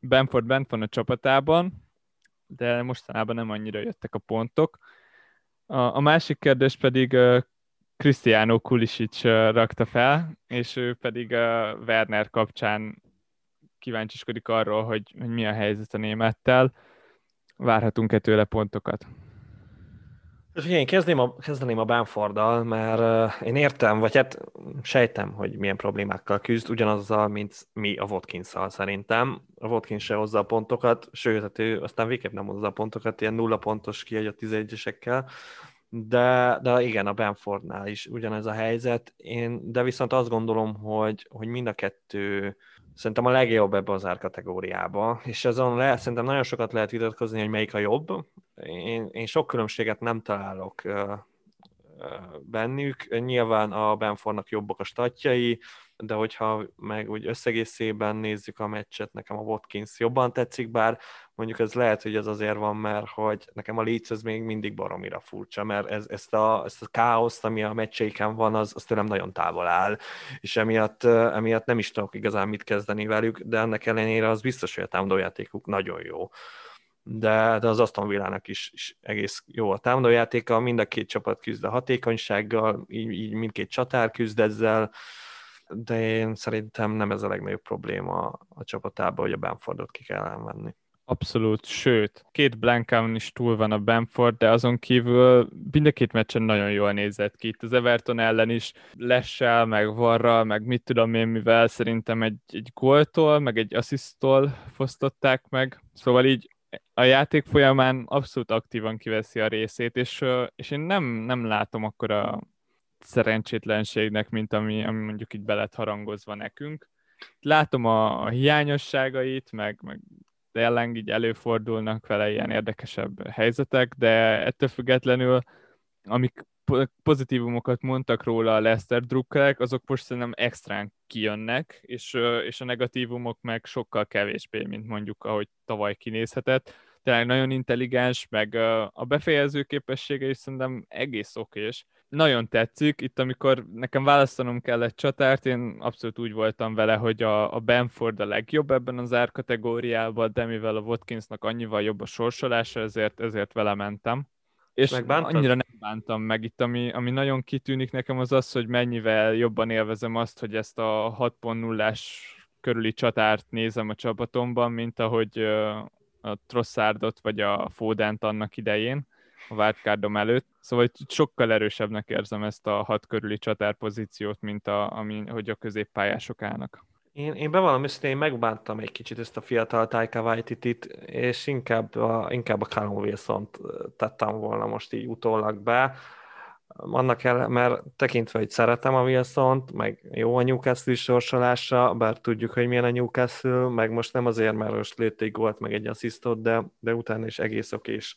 Benford bent van a csapatában, de mostanában nem annyira jöttek a pontok. A, a másik kérdés pedig uh, Cristiano Kulisic rakta fel, és ő pedig uh, Werner kapcsán kíváncsiskodik arról, hogy, hogy mi a helyzet a némettel. Várhatunk-e tőle pontokat? Figyelj, én kezdeném a, kezdeném a Bánforddal, mert én értem, vagy hát sejtem, hogy milyen problémákkal küzd, ugyanazzal, mint mi a watkins szerintem. A Watkins se hozza a pontokat, sőt, hát ő aztán végképp nem hozza a pontokat, ilyen nulla pontos kiadja a 11-esekkel, de, de igen, a Benfordnál is ugyanez a helyzet, én, de viszont azt gondolom, hogy, hogy mind a kettő szerintem a legjobb ebbe az árkategóriába, és azon le, szerintem nagyon sokat lehet vitatkozni, hogy melyik a jobb. Én, én sok különbséget nem találok bennük. Nyilván a Benfornak jobbak a statjai, de hogyha meg úgy összegészében nézzük a meccset, nekem a Watkins jobban tetszik, bár mondjuk ez lehet, hogy ez azért van, mert hogy nekem a Leeds ez még mindig baromira furcsa, mert ez, ezt, a, ezt a káoszt, ami a meccseiken van, az, az tőlem nagyon távol áll, és emiatt, emiatt nem is tudok igazán mit kezdeni velük, de ennek ellenére az biztos, hogy a támadójátékuk nagyon jó. De, de az Aston Villának is, is egész jó a támadójátéka, mind a két csapat küzd a hatékonysággal, így, így mindkét csatár küzd ezzel, de én szerintem nem ez a legnagyobb probléma a csapatában, hogy a Benfordot ki kell venni. Abszolút, sőt, két Blankán is túl van a Benford, de azon kívül mind a két meccsen nagyon jól nézett ki. Itt az Everton ellen is lessel, meg varral, meg mit tudom én, mivel szerintem egy, egy góltól, meg egy asszisztól fosztották meg. Szóval így a játék folyamán abszolút aktívan kiveszi a részét, és, és én nem, nem látom akkor a szerencsétlenségnek, mint ami, ami mondjuk így belet harangozva nekünk. Látom a, a hiányosságait, meg, meg ellen így előfordulnak vele ilyen érdekesebb helyzetek, de ettől függetlenül, amik pozitívumokat mondtak róla a Lester drukkerek, azok most szerintem extrán kijönnek, és, és a negatívumok meg sokkal kevésbé, mint mondjuk ahogy tavaly kinézhetett. Tényleg nagyon intelligens, meg a befejező képessége is szerintem egész okés. Nagyon tetszik, itt amikor nekem választanom kellett csatárt, én abszolút úgy voltam vele, hogy a, a Benford a legjobb ebben az árkategóriában, de mivel a Watkinsnak annyival jobb a sorsolása, ezért, ezért vele mentem. És Megbántad? annyira nem bántam meg. Itt, ami, ami nagyon kitűnik nekem az az, hogy mennyivel jobban élvezem azt, hogy ezt a 6.0-ás körüli csatárt nézem a csapatomban, mint ahogy a Trossardot vagy a Fodent annak idején a wildcardom előtt. Szóval sokkal erősebbnek érzem ezt a hat körüli csatár pozíciót, mint a, ami, hogy a középpályások állnak. Én, én bevallom őszintén, én megbántam egy kicsit ezt a fiatal Taika waititi és inkább a, inkább a Callum wilson tettem volna most így utólag be. Annak el, mert tekintve, hogy szeretem a wilson meg jó a Newcastle sorsolása, bár tudjuk, hogy milyen a Newcastle, meg most nem azért, mert most lőtt egy gólt, meg egy asszisztot, de, de utána is egész okés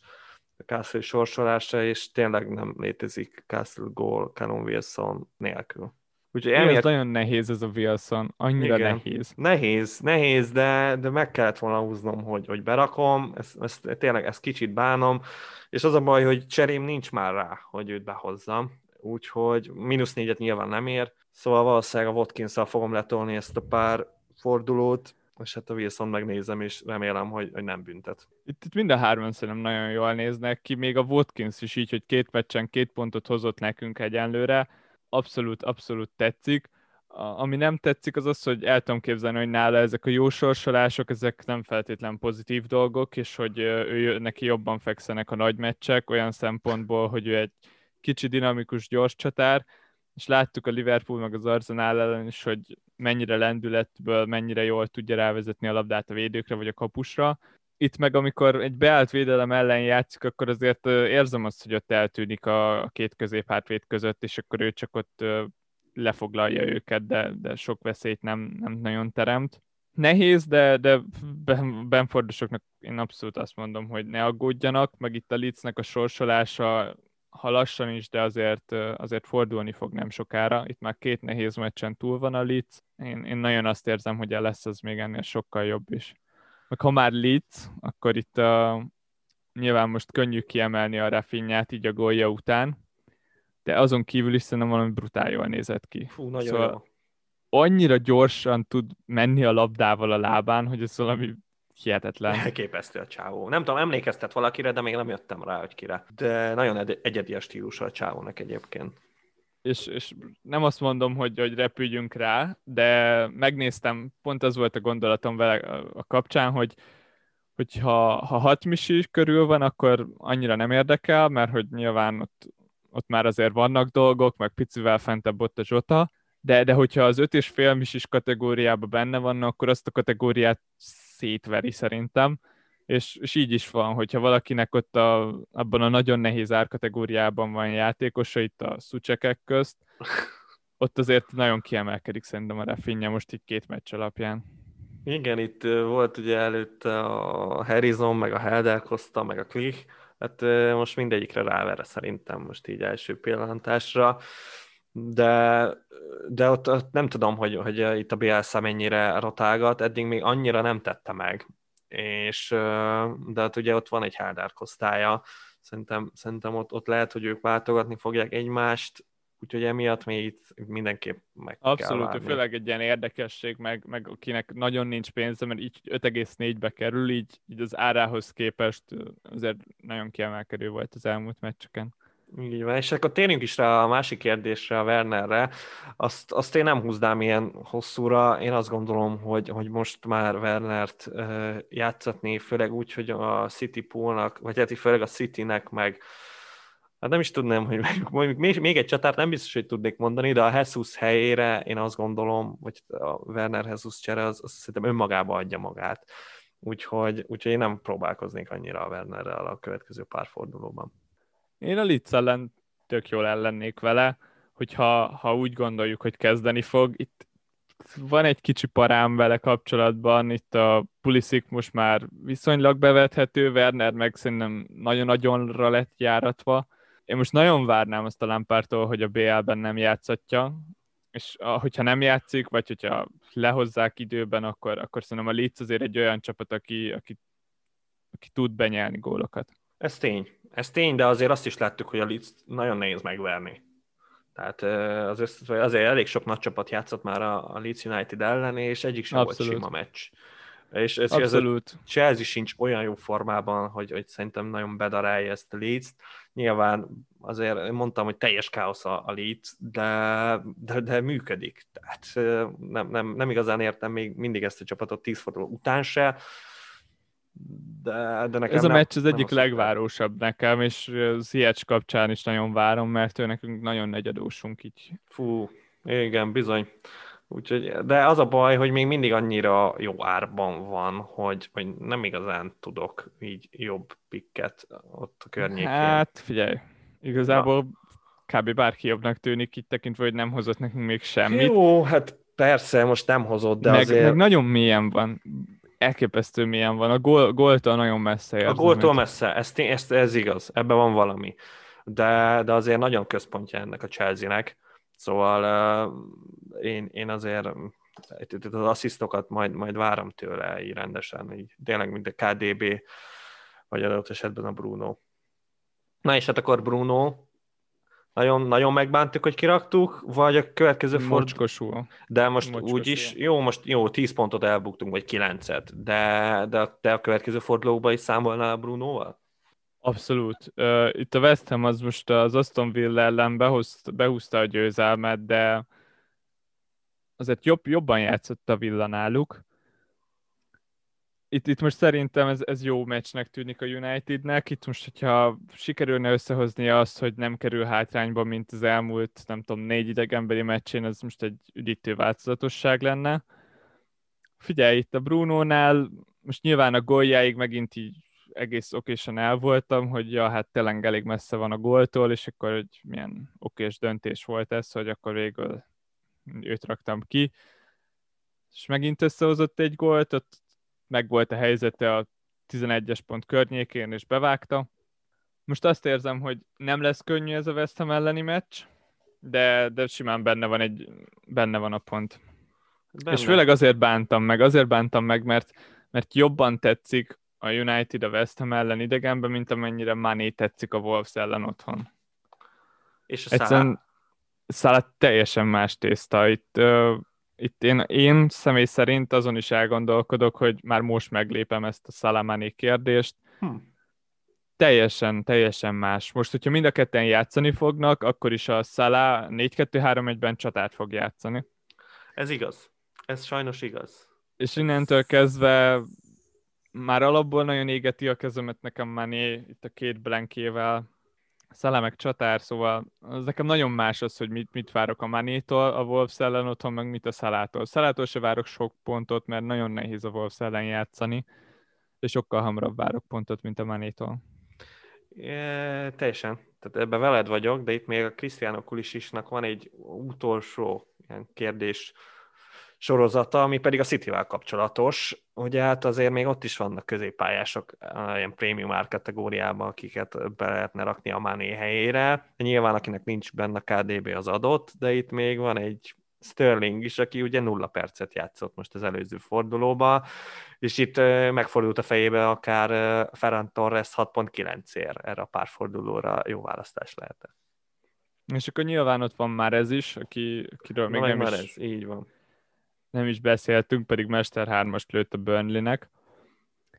a Castle sorsolása, és tényleg nem létezik Castle gól Callum Wilson nélkül. Úgyhogy emiatt... Ez nagyon nehéz ez a Wilson, annyira Igen. nehéz. Nehéz, nehéz, de, de meg kellett volna húznom, hogy, hogy berakom, ezt, ezt, tényleg ezt kicsit bánom, és az a baj, hogy cserém nincs már rá, hogy őt behozzam, úgyhogy mínusz négyet nyilván nem ér, szóval valószínűleg a watkins fogom letolni ezt a pár fordulót, és hát a Wilson megnézem, és remélem, hogy, hogy nem büntet. Itt, itt mind a hárman szerintem nagyon jól néznek ki, még a Watkins is így, hogy két meccsen két pontot hozott nekünk egyenlőre, abszolút, abszolút tetszik. A, ami nem tetszik, az az, hogy el tudom képzelni, hogy nála ezek a jó sorsolások, ezek nem feltétlen pozitív dolgok, és hogy ő, neki jobban fekszenek a nagy meccsek, olyan szempontból, hogy ő egy kicsi dinamikus, gyors csatár, és láttuk a Liverpool meg az Arsenal ellen is, hogy mennyire lendületből, mennyire jól tudja rávezetni a labdát a védőkre vagy a kapusra, itt meg amikor egy beállt védelem ellen játszik, akkor azért érzem azt, hogy ott eltűnik a két középhátvéd között, és akkor ő csak ott lefoglalja őket, de, de sok veszélyt nem, nem nagyon teremt. Nehéz, de, de Benfordosoknak én abszolút azt mondom, hogy ne aggódjanak, meg itt a Litznek a sorsolása, ha lassan is, de azért, azért fordulni fog nem sokára. Itt már két nehéz meccsen túl van a Litz. Én, én nagyon azt érzem, hogy lesz az még ennél sokkal jobb is. Meg ha már Leeds, akkor itt uh, nyilván most könnyű kiemelni a Rafinhát így a gólja után, de azon kívül is szerintem valami brutál jól nézett ki. Fú, nagyon szóval jó. annyira gyorsan tud menni a labdával a lábán, hogy ez valami hihetetlen. Elképesztő a csávó. Nem tudom, emlékeztet valakire, de még nem jöttem rá, hogy kire. De nagyon egyedi a stílusa a csávónak egyébként és, és nem azt mondom, hogy, hogy repüljünk rá, de megnéztem, pont az volt a gondolatom vele a kapcsán, hogy hogyha ha hat misi körül van, akkor annyira nem érdekel, mert hogy nyilván ott, ott már azért vannak dolgok, meg picivel fentebb ott a Zsota, de, de hogyha az öt és fél misis kategóriában benne vannak, akkor azt a kategóriát szétveri szerintem, és, és így is van, hogyha valakinek ott a, abban a nagyon nehéz árkategóriában van játékosa, itt a szucsekek közt, ott azért nagyon kiemelkedik szerintem a Rafinha most így két meccs alapján. Igen, itt volt ugye előtte a Harrison, meg a Helder Costa, meg a Klich, hát most mindegyikre ráver szerintem most így első pillantásra, de, de ott, ott nem tudom, hogy, hogy itt a Bielsa mennyire rotálgat, eddig még annyira nem tette meg, és de hát ugye ott van egy Hádár kosztálya, szerintem, szerintem ott, ott lehet, hogy ők váltogatni fogják egymást, úgyhogy emiatt még itt mindenképp meg Abszolút, kell főleg egy ilyen érdekesség, meg, meg akinek nagyon nincs pénze, mert így 5,4-be kerül, így, így az árához képest azért nagyon kiemelkedő volt az elmúlt meccseken. Így van, és akkor térjünk is rá a másik kérdésre, a Wernerre. Azt, azt én nem húznám ilyen hosszúra. Én azt gondolom, hogy, hogy most már Wernert uh, játszatni, főleg úgy, hogy a City poolnak, vagy hát főleg a Citynek meg Hát nem is tudnám, hogy mondjuk még, még egy csatárt nem biztos, hogy tudnék mondani, de a Jesus helyére én azt gondolom, hogy a Werner Jesus csere az, az szerintem önmagába adja magát. Úgyhogy, úgyhogy én nem próbálkoznék annyira a Wernerrel a következő pár fordulóban. Én a Litz ellen tök jól ellennék vele, hogyha ha úgy gondoljuk, hogy kezdeni fog. Itt van egy kicsi parám vele kapcsolatban, itt a Pulisic most már viszonylag bevethető, Werner meg szerintem nagyon-nagyonra lett járatva. Én most nagyon várnám azt a Lampártól, hogy a BL-ben nem játszatja, és hogyha nem játszik, vagy hogyha lehozzák időben, akkor, akkor szerintem a Leeds azért egy olyan csapat, aki, aki, aki tud benyelni gólokat. Ez tény. Ez tény, de azért azt is láttuk, hogy a Leeds nagyon nehéz megverni. Tehát az össz, azért elég sok nagy csapat játszott már a, a Leeds United ellen, és egyik sem Abszolút. volt sima meccs. És ez, Abszolút. Ez Chelsea sincs olyan jó formában, hogy, hogy szerintem nagyon bedarálja ezt a leeds Nyilván azért mondtam, hogy teljes káosz a, a Leeds, de, de, de működik. Tehát nem, nem, nem igazán értem még mindig ezt a csapatot tíz forduló után se, de, de nekem Ez a meccs az egyik legvárósabb nekem, és Ziyech kapcsán is nagyon várom, mert ő nekünk nagyon negyedósunk így. Fú, igen, bizony. Úgyhogy, de az a baj, hogy még mindig annyira jó árban van, hogy, hogy nem igazán tudok így jobb pikket ott a környékén. Hát figyelj, igazából Na. kb. bárki jobbnak tűnik itt tekintve, hogy nem hozott nekünk még semmit. Jó, hát persze, most nem hozott, de meg, azért... Meg nagyon mélyen van elképesztő milyen van. A gól, góltól nagyon messze érzem. A góltól messze, ez, ez, ez igaz, ebben van valami. De, de azért nagyon központja ennek a Chelsea-nek. Szóval uh, én, én azért az asszisztokat majd, majd várom tőle így rendesen, így tényleg mint a KDB, vagy adott esetben a Bruno. Na és hát akkor Bruno, nagyon, nagyon megbántuk, hogy kiraktuk, vagy a következő forduló. De most Mocskosul. úgy is, jó, most jó, 10 pontot elbuktunk, vagy 9-et, de, de te a következő fordulóban is számolnál a Brunoval? Abszolút. Uh, itt a West Ham az most az Aston Villa ellen behozt, behúzta a győzelmet, de azért jobb, jobban játszott a Villa náluk itt, itt most szerintem ez, ez jó meccsnek tűnik a Unitednek. Itt most, hogyha sikerülne összehozni azt, hogy nem kerül hátrányba, mint az elmúlt, nem tudom, négy idegenbeli meccsén, ez most egy üdítő változatosság lenne. Figyelj, itt a Bruno-nál most nyilván a góljáig megint így egész okésan el voltam, hogy ja, hát tényleg elég messze van a góltól, és akkor egy milyen okés döntés volt ez, hogy akkor végül őt raktam ki. És megint összehozott egy gólt, ott meg volt a helyzete a 11-es pont környékén, és bevágta. Most azt érzem, hogy nem lesz könnyű ez a West Ham elleni meccs, de, de simán benne van, egy, benne van a pont. Benne. És főleg azért bántam meg, azért bántam meg, mert, mert jobban tetszik a United a West Ham ellen idegenben, mint amennyire Mané tetszik a Wolves ellen otthon. És a Egyszerűen Szállat teljesen más tészta. Itt itt én, én személy szerint azon is elgondolkodok, hogy már most meglépem ezt a Salamáné kérdést. Hm. Teljesen, teljesen más. Most, hogyha mind a ketten játszani fognak, akkor is a Szalá 4-2-3-1-ben csatát fog játszani. Ez igaz. Ez sajnos igaz. És innentől kezdve már alapból nagyon égeti a kezemet nekem Mané itt a két blankével, Szelemek csatár, szóval az nekem nagyon más az, hogy mit, mit várok a Manétól, a Wolves ellen otthon, meg mit a Szalától. Szalától se várok sok pontot, mert nagyon nehéz a Wolves ellen játszani, és sokkal hamarabb várok pontot, mint a Manétól. É, teljesen. Tehát ebben veled vagyok, de itt még a Cristiano Kulisisnak van egy utolsó ilyen kérdés sorozata, ami pedig a City-vel kapcsolatos. Ugye hát azért még ott is vannak középpályások ilyen prémium ár kategóriában, akiket be lehetne rakni a Mané helyére. Nyilván akinek nincs benne a KDB az adott, de itt még van egy Sterling is, aki ugye nulla percet játszott most az előző fordulóba, és itt megfordult a fejébe akár Ferran Torres 6.9 ér erre a pár fordulóra jó választás lehetett. És akkor nyilván ott van már ez is, aki, akiről még nem már is, ez, így van. Nem is beszéltünk, pedig Mester 3-ast lőtt a Burnley-nek.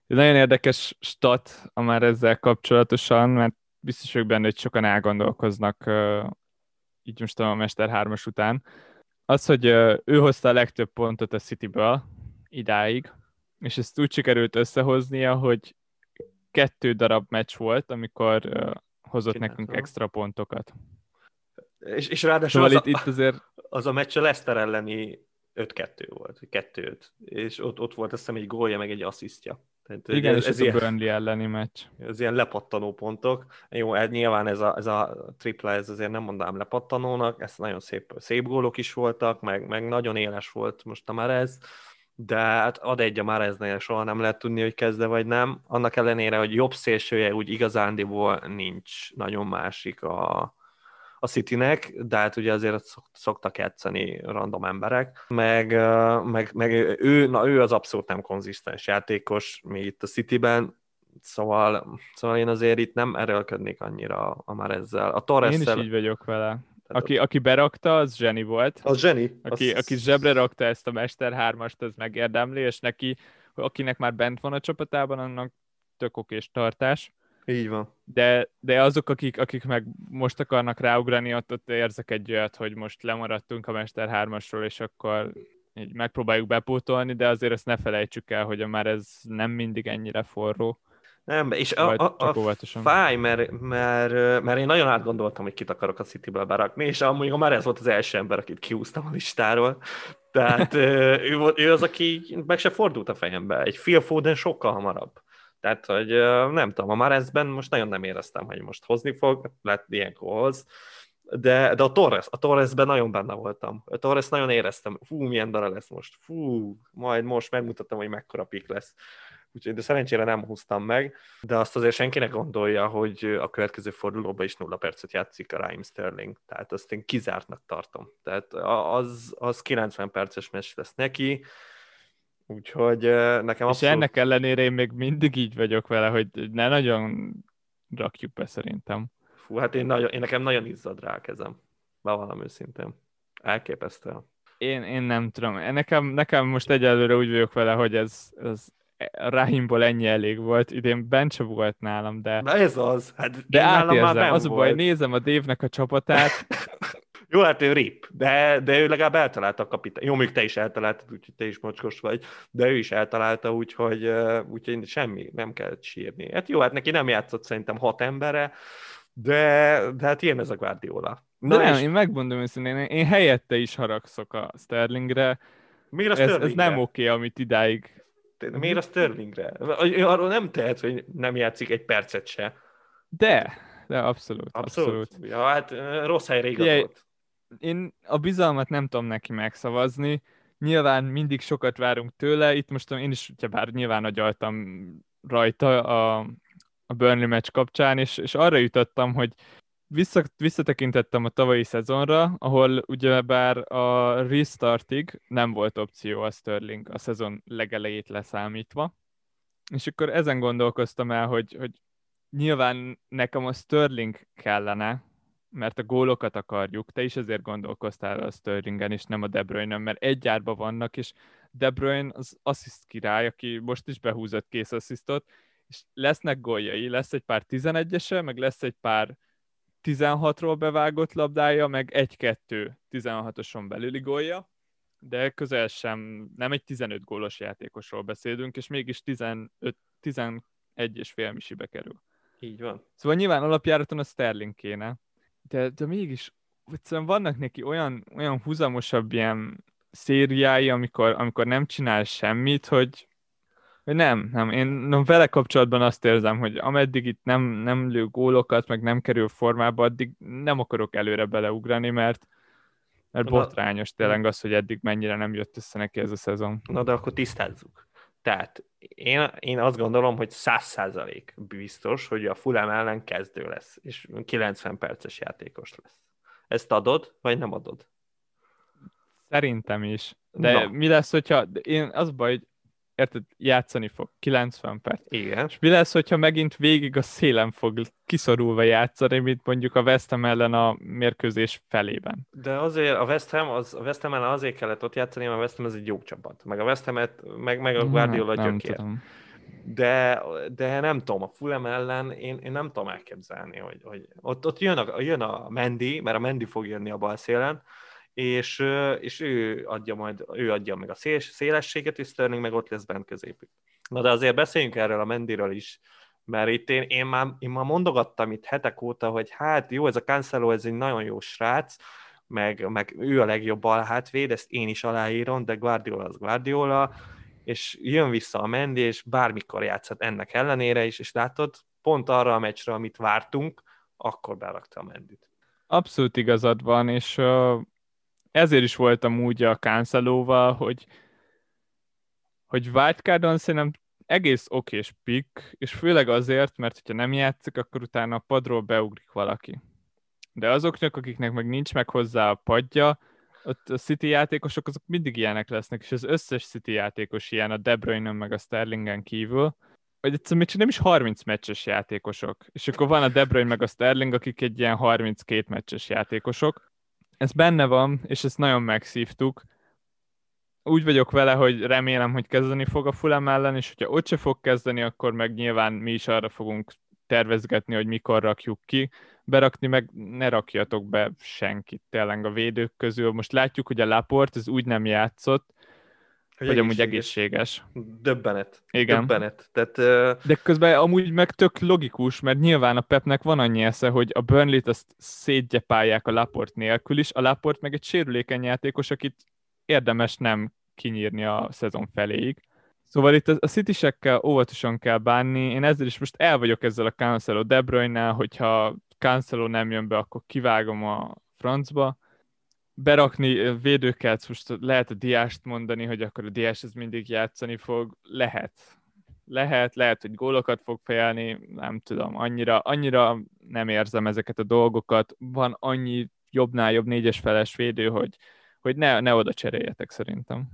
Ez nagyon érdekes stat a már ezzel kapcsolatosan, mert biztos vagyok benne, hogy sokan elgondolkoznak így most a Mester 3-as után. Az, hogy ő hozta a legtöbb pontot a Cityből idáig, és ezt úgy sikerült összehoznia, hogy kettő darab meccs volt, amikor hozott Kinek nekünk van. extra pontokat. És, és ráadásul szóval az, itt, a, itt azért... az a meccs a Leicester elleni 5-2 volt, 2 és ott, ott volt azt hiszem egy gólja, meg egy asszisztja. Tehát, Igen, ez, és ez, ez a Burnley elleni meccs. Ez ilyen lepattanó pontok. Jó, ez, nyilván ez a, ez a tripla, ez azért nem mondám lepattanónak, ez nagyon szép, szép gólok is voltak, meg, meg nagyon éles volt most a Marez, de hát ad egy a Mareznél, soha nem lehet tudni, hogy kezde vagy nem. Annak ellenére, hogy jobb szélsője úgy igazándiból nincs nagyon másik a, a Citynek, de hát ugye azért szoktak játszani random emberek, meg, meg, meg ő, na, ő az abszolút nem konzisztens játékos, mi itt a Cityben, Szóval, szóval én azért itt nem erőlködnék annyira a már ezzel. A torres Én is így vagyok vele. Aki, aki berakta, az zseni volt. Az zseni. Aki, az... aki zsebre rakta ezt a Mester 3-ast, az megérdemli, és neki, akinek már bent van a csapatában, annak tök okés tartás. Így van. De, de azok, akik, akik meg most akarnak ráugrani, ott, ott érzek egy olyat, hogy most lemaradtunk a Mester 3-asról, és akkor így megpróbáljuk bepótolni, de azért ezt ne felejtsük el, hogy már ez nem mindig ennyire forró. Nem, és a, a, a fáj, mert, mert, mert én nagyon átgondoltam, hogy kit akarok a Cityből berakni, és amúgy már ez volt az első ember, akit kiúztam a listáról. Tehát ő, ő az, aki meg se fordult a fejembe. Egy Phil Foden sokkal hamarabb. Tehát, hogy nem tudom, a Marezben most nagyon nem éreztem, hogy most hozni fog, lett ilyenkor hoz, de, de a Torres, a Torresben nagyon benne voltam. A Torres nagyon éreztem, fú, milyen dara lesz most, fú, majd most megmutatom, hogy mekkora pik lesz. Úgyhogy, de szerencsére nem húztam meg, de azt azért senkinek gondolja, hogy a következő fordulóban is nulla percet játszik a Raheem Sterling. Tehát azt én kizártnak tartom. Tehát az, az 90 perces meccs lesz neki, Úgyhogy nekem És abszolút... ennek ellenére én még mindig így vagyok vele, hogy ne nagyon rakjuk be szerintem. Fú, hát én, nagyon, én nekem nagyon izzad rá a kezem. Bevallom őszintén. Elképesztő. Én, én nem tudom. Nekem, nekem most egyelőre úgy vagyok vele, hogy ez, ez Rahimból ennyi elég volt, idén bent se volt nálam, de... Na ez az, hát de átérzem, az a baj, nézem a Dévnek a csapatát, Jó, hát ő rip, de, de ő legalább eltalálta a kapitány. Jó, még te is eltaláltad, úgyhogy te is mocskos vagy, de ő is eltalálta, úgyhogy, úgyhogy semmi, nem kell sírni. Hát jó, hát neki nem játszott szerintem hat embere, de, de hát ilyen ez a Guardiola. Na de nem, és... én megmondom őszintén, én helyette is haragszok a Sterlingre. Miért a Sterlingre? Ez, ez nem oké, okay, amit idáig... Miért a Sterlingre? Arról nem tehet, hogy nem játszik egy percet se. De, de abszolút, abszolút. abszolút. Ja, hát rossz helyre igazolt én a bizalmat nem tudom neki megszavazni. Nyilván mindig sokat várunk tőle. Itt most én is, bár nyilván agyaltam rajta a, a Burnley meccs kapcsán, és, és arra jutottam, hogy vissza, visszatekintettem a tavalyi szezonra, ahol ugyebár a restartig nem volt opció a Sterling a szezon legelejét leszámítva, és akkor ezen gondolkoztam el, hogy, hogy nyilván nekem a Sterling kellene, mert a gólokat akarjuk, te is ezért gondolkoztál a Sterlingen, és nem a De Bruyne, mert egy gyárban vannak, és De Bruyne az assziszt király, aki most is behúzott kész asszisztot, és lesznek góljai, lesz egy pár 11-ese, meg lesz egy pár 16-ról bevágott labdája, meg egy-kettő 16-oson belüli gólja, de közel sem, nem egy 15 gólos játékosról beszélünk, és mégis 15, 11 és fél misibe kerül. Így van. Szóval nyilván alapjáraton a Sterling kéne, de, de mégis egyszerűen vannak neki olyan, olyan húzamosabb ilyen szériái, amikor, amikor nem csinál semmit, hogy, hogy nem, nem. Én nem, vele kapcsolatban azt érzem, hogy ameddig itt nem, nem lő gólokat, meg nem kerül formába, addig nem akarok előre beleugrani, mert Mert botrányos tényleg az, hogy eddig mennyire nem jött össze neki ez a szezon. Na de akkor tisztázzuk. Tehát én, én azt gondolom, hogy 100% biztos, hogy a Fulham ellen kezdő lesz, és 90 perces játékos lesz. Ezt adod, vagy nem adod? Szerintem is. De Na. mi lesz, hogyha... Én az baj, hogy érted, játszani fog 90 perc. Igen. És mi lesz, hogyha megint végig a szélen fog kiszorulva játszani, mint mondjuk a West Ham ellen a mérkőzés felében. De azért a West Ham, az, a West Ham ellen azért kellett ott játszani, mert a West Ham ez egy jó csapat. Meg a West Ham-et, meg, meg a Guardiola nem, gyökér. Tudom. De, de nem tudom, a Fulham ellen én, én nem tudom elképzelni, hogy, hogy ott, ott jön, a, jön a Mendy, mert a Mendy fog jönni a bal szélen, és, és ő adja majd, ő adja meg a széles, szélességet, és Sterling meg ott lesz bent középük. Na de azért beszéljünk erről a Mendiről is, mert itt én, én, már, én már mondogattam itt hetek óta, hogy hát jó, ez a Cancelo, ez egy nagyon jó srác, meg, meg ő a legjobb balhátvéd, ezt én is aláírom, de Guardiola az Guardiola, és jön vissza a Mendi, és bármikor játszhat ennek ellenére is, és látod, pont arra a meccsre, amit vártunk, akkor berakta a Mendit. Abszolút igazad van, és uh, ezért is voltam úgy a Cancelóval, hogy, hogy wildcardon szerintem egész okés pick, és főleg azért, mert hogyha nem játszik, akkor utána a padról beugrik valaki. De azoknak, akiknek meg nincs meg hozzá a padja, ott a City játékosok azok mindig ilyenek lesznek, és az összes City játékos ilyen, a De Bruyne meg a Sterlingen kívül, vagy egyszerűen még nem is 30 meccses játékosok. És akkor van a De Bruyne meg a Sterling, akik egy ilyen 32 meccses játékosok, ez benne van, és ezt nagyon megszívtuk. Úgy vagyok vele, hogy remélem, hogy kezdeni fog a Fulham ellen, és hogyha ott se fog kezdeni, akkor meg nyilván mi is arra fogunk tervezgetni, hogy mikor rakjuk ki. Berakni meg ne rakjatok be senkit tényleg a védők közül. Most látjuk, hogy a Laport ez úgy nem játszott, hogy, hogy amúgy egészséges. Döbbenet. Igen. Döbbenet. Tehát, uh... De közben amúgy meg tök logikus, mert nyilván a Pepnek van annyi esze, hogy a Burnley-t azt szétgyepálják a Laport nélkül is, a Laport meg egy sérülékeny játékos, akit érdemes nem kinyírni a szezon feléig. Szóval itt a City-sekkel óvatosan kell bánni. Én ezzel is most el vagyok ezzel a Cancelo De Bruyne-nál, hogyha Cancelo nem jön be, akkor kivágom a francba berakni védőket, most lehet a diást mondani, hogy akkor a diás ez mindig játszani fog, lehet. Lehet, lehet, hogy gólokat fog fejelni, nem tudom, annyira, annyira nem érzem ezeket a dolgokat. Van annyi jobbnál jobb négyes feles védő, hogy, hogy ne, ne oda cseréljetek szerintem.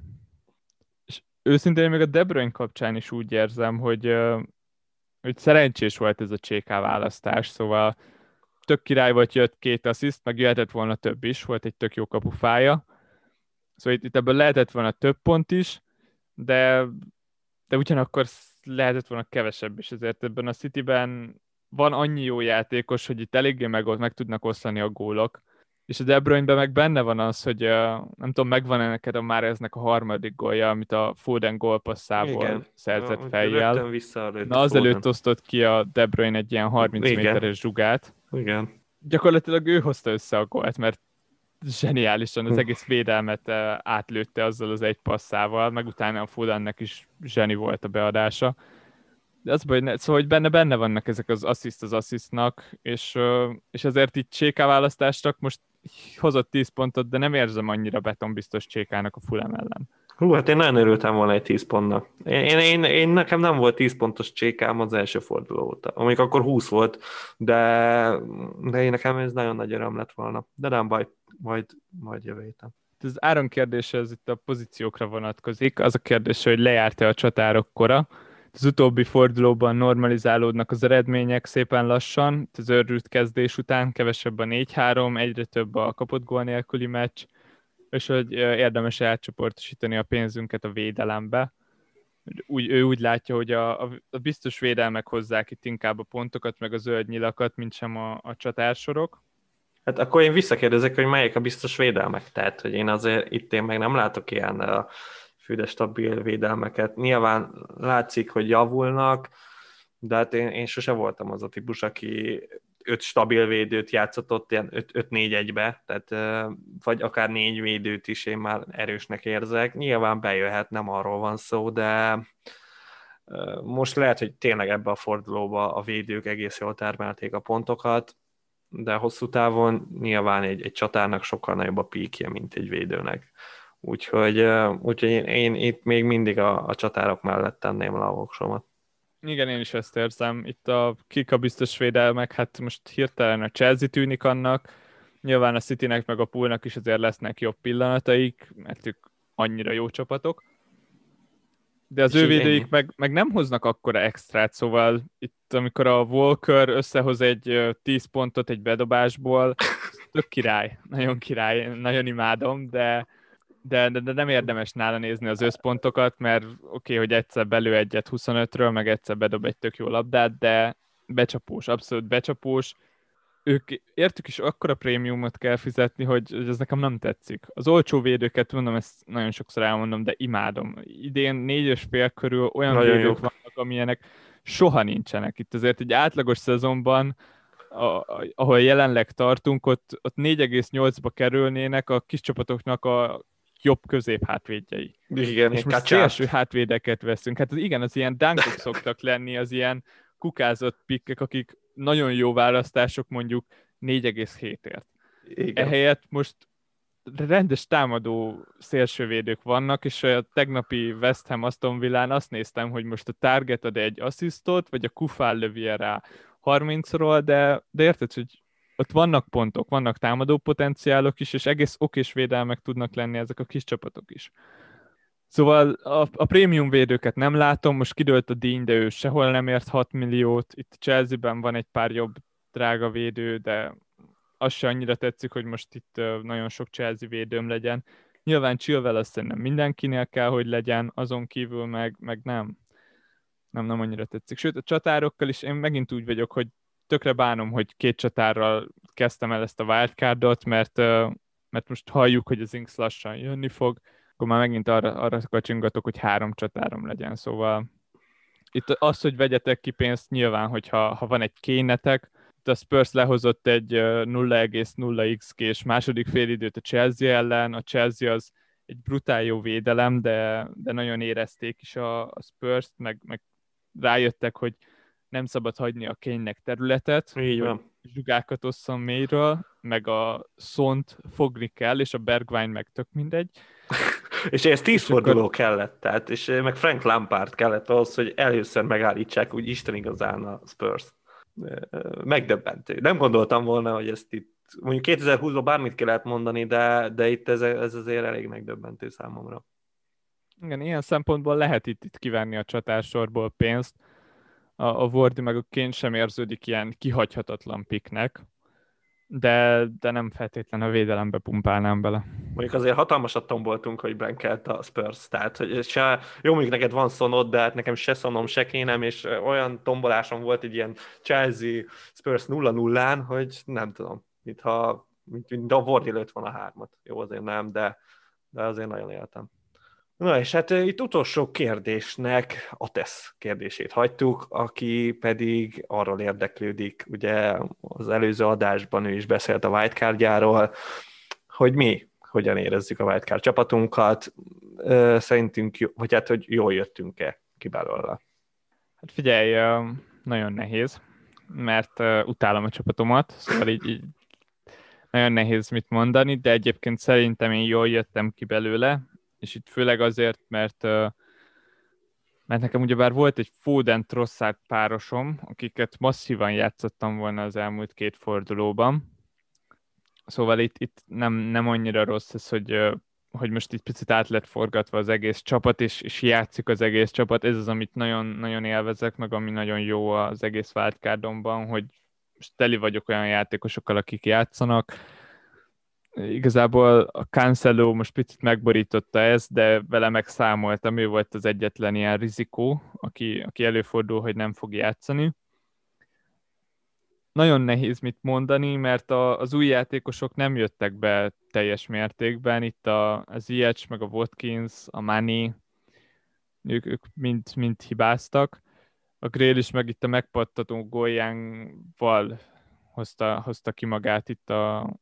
És őszintén még a De Bruyne kapcsán is úgy érzem, hogy, hogy szerencsés volt ez a CK választás, szóval tök király volt, jött két assziszt, meg jöhetett volna több is, volt egy tök jó kapufája. Szóval itt, itt ebből lehetett volna több pont is, de, de ugyanakkor lehetett volna kevesebb is, ezért ebben a Cityben van annyi jó játékos, hogy itt eléggé meg, meg tudnak oszlani a gólok. És a De Bruyne-ben meg benne van az, hogy nem tudom, megvan-e neked a már eznek a harmadik gólja, amit a Foden gólpasszából Igen. szerzett fejjel. Na, azelőtt osztott ki a De Bruyne egy ilyen 30 Igen. méteres zsugát. Igen. Gyakorlatilag ő hozta össze a gólt, mert zseniálisan az egész védelmet eh, átlőtte azzal az egy passzával, meg utána a Fodennek is zseni volt a beadása. De az baj, szóval hogy benne, benne vannak ezek az assziszt az asszisztnak, és, és ezért itt Cséká választástak most hozott 10 pontot, de nem érzem annyira betonbiztos Csékának a Fulham ellen. Hú, hát én nagyon örültem volna egy 10 pontnak. Én, én, én, nekem nem volt 10 pontos csékám az első forduló óta. Amíg akkor 20 volt, de, de én nekem ez nagyon nagy öröm lett volna. De nem baj, majd, majd jövő héten. Az áron kérdése ez itt a pozíciókra vonatkozik. Az a kérdés, hogy lejárt-e a csatárok kora. Az utóbbi fordulóban normalizálódnak az eredmények szépen lassan, az őrült kezdés után kevesebb a 4-3, egyre több a kapott gól nélküli meccs, és hogy érdemes elcsoportosítani a pénzünket a védelembe. Úgy, ő úgy látja, hogy a, a, biztos védelmek hozzák itt inkább a pontokat, meg a zöld nyilakat, mint sem a, a csatársorok. Hát akkor én visszakérdezek, hogy melyek a biztos védelmek. Tehát, hogy én azért itt én meg nem látok ilyen a főde stabil védelmeket. Nyilván látszik, hogy javulnak, de hát én, én sose voltam az a típus, aki öt stabil védőt játszott ott ilyen 5-4-1-be, tehát vagy akár négy védőt is én már erősnek érzek. Nyilván bejöhet, nem arról van szó, de most lehet, hogy tényleg ebbe a fordulóba a védők egész jól termelték a pontokat. de hosszú távon nyilván egy, egy csatárnak sokkal nagyobb a píkje, mint egy védőnek. Úgyhogy, úgyhogy én, én itt még mindig a, a csatárok mellett tenném le. Igen, én is ezt érzem. Itt a kik a biztos védelmek, hát most hirtelen a Chelsea tűnik annak, nyilván a Citynek meg a Poolnak is azért lesznek jobb pillanataik, mert ők annyira jó csapatok. De az ő védőik meg, meg nem hoznak akkora extrát, szóval itt amikor a Walker összehoz egy 10 pontot egy bedobásból, tök király, nagyon király, nagyon imádom, de de, de, de nem érdemes nála nézni az összpontokat, mert oké, okay, hogy egyszer belő egyet 25-ről, meg egyszer bedob egy tök jó labdát, de becsapós, abszolút becsapós. Ők értük is akkora prémiumot kell fizetni, hogy, hogy ez nekem nem tetszik. Az olcsó védőket, mondom, ezt nagyon sokszor elmondom, de imádom. Idén négy és fél körül olyan nagyon védők jó. vannak, amilyenek soha nincsenek. Itt azért egy átlagos szezonban a, ahol jelenleg tartunk, ott, ott 4,8-ba kerülnének a kis csapatoknak a jobb közép hátvédjei. Igen, és most szélső hátvédeket veszünk. Hát az, igen, az ilyen dánkok szoktak lenni, az ilyen kukázott pikkek, akik nagyon jó választások mondjuk 4,7-ért. Igen. Ehelyett most rendes támadó szélsővédők vannak, és a tegnapi West Ham Aston Villán azt néztem, hogy most a target ad egy asszisztot, vagy a kufál lövi rá 30-ról, de, de érted, hogy ott vannak pontok, vannak támadó potenciálok is, és egész okés védelmek tudnak lenni ezek a kis csapatok is. Szóval a, a prémium védőket nem látom, most kidőlt a díny, de ő sehol nem ért 6 milliót, itt Chelsea-ben van egy pár jobb drága védő, de az se annyira tetszik, hogy most itt nagyon sok Chelsea védőm legyen. Nyilván Chilwell azt szerintem mindenkinél kell, hogy legyen, azon kívül meg, meg nem. Nem, nem annyira tetszik. Sőt, a csatárokkal is én megint úgy vagyok, hogy tökre bánom, hogy két csatárral kezdtem el ezt a wildcardot, mert, mert most halljuk, hogy az Inks lassan jönni fog, akkor már megint arra, arra kacsingatok, hogy három csatárom legyen, szóval itt az, hogy vegyetek ki pénzt, nyilván, hogyha ha van egy kénetek, a Spurs lehozott egy 0,0 xg és második félidőt a Chelsea ellen, a Chelsea az egy brutál jó védelem, de, de nagyon érezték is a, a Spurs-t, meg, meg rájöttek, hogy nem szabad hagyni a kénynek területet, Így van. zsugákat osszon mélyről, meg a szont fogni kell, és a Bergwijn meg tök mindegy. és ez tíz forduló akkor... kellett, tehát, és meg Frank Lampard kellett ahhoz, hogy először megállítsák úgy Isten igazán a Spurs. Megdöbbentő. Nem gondoltam volna, hogy ezt itt, mondjuk 2020-ban bármit ki lehet mondani, de, de itt ez, ez azért elég megdöbbentő számomra. Igen, ilyen szempontból lehet itt, itt kivenni a csatársorból pénzt, a, a Wardy meg a Kane sem érződik ilyen kihagyhatatlan piknek, de, de nem feltétlenül a védelembe pumpálnám bele. Mondjuk azért hatalmasat tomboltunk, hogy blankelt a Spurs, tehát hogy se, jó, mondjuk neked van szonod, de hát nekem se szonom, se kénem, és olyan tombolásom volt egy ilyen Chelsea Spurs 0-0-án, hogy nem tudom, mintha mint, mint a Wardy lőtt a hármat. Jó, azért nem, de, de azért nagyon éltem. Na és hát itt utolsó kérdésnek a TESZ kérdését hagytuk, aki pedig arról érdeklődik, ugye az előző adásban ő is beszélt a wildcardjáról, hogy mi hogyan érezzük a wildcard csapatunkat, szerintünk, vagy hát, hogy jól jöttünk-e ki belőle. Hát figyelj, nagyon nehéz, mert utálom a csapatomat, szóval így, így nagyon nehéz mit mondani, de egyébként szerintem én jól jöttem ki belőle, és itt főleg azért, mert mert nekem ugyebár volt egy Foden Trosszát párosom, akiket masszívan játszottam volna az elmúlt két fordulóban. Szóval itt, itt nem, nem annyira rossz ez, hogy, hogy most itt picit át lett forgatva az egész csapat, és, és játszik az egész csapat. Ez az, amit nagyon, nagyon élvezek, meg ami nagyon jó az egész wildcardomban, hogy most teli vagyok olyan játékosokkal, akik játszanak, igazából a Cancelo most picit megborította ezt, de vele megszámoltam, ő volt az egyetlen ilyen rizikó, aki, aki előfordul, hogy nem fog játszani. Nagyon nehéz mit mondani, mert a, az új játékosok nem jöttek be teljes mértékben. Itt a, az Ziyech, meg a Watkins, a Mani, ők, ők mind, mind hibáztak. A Grél is meg itt a megpattató góljánval hozta, hozta ki magát itt a,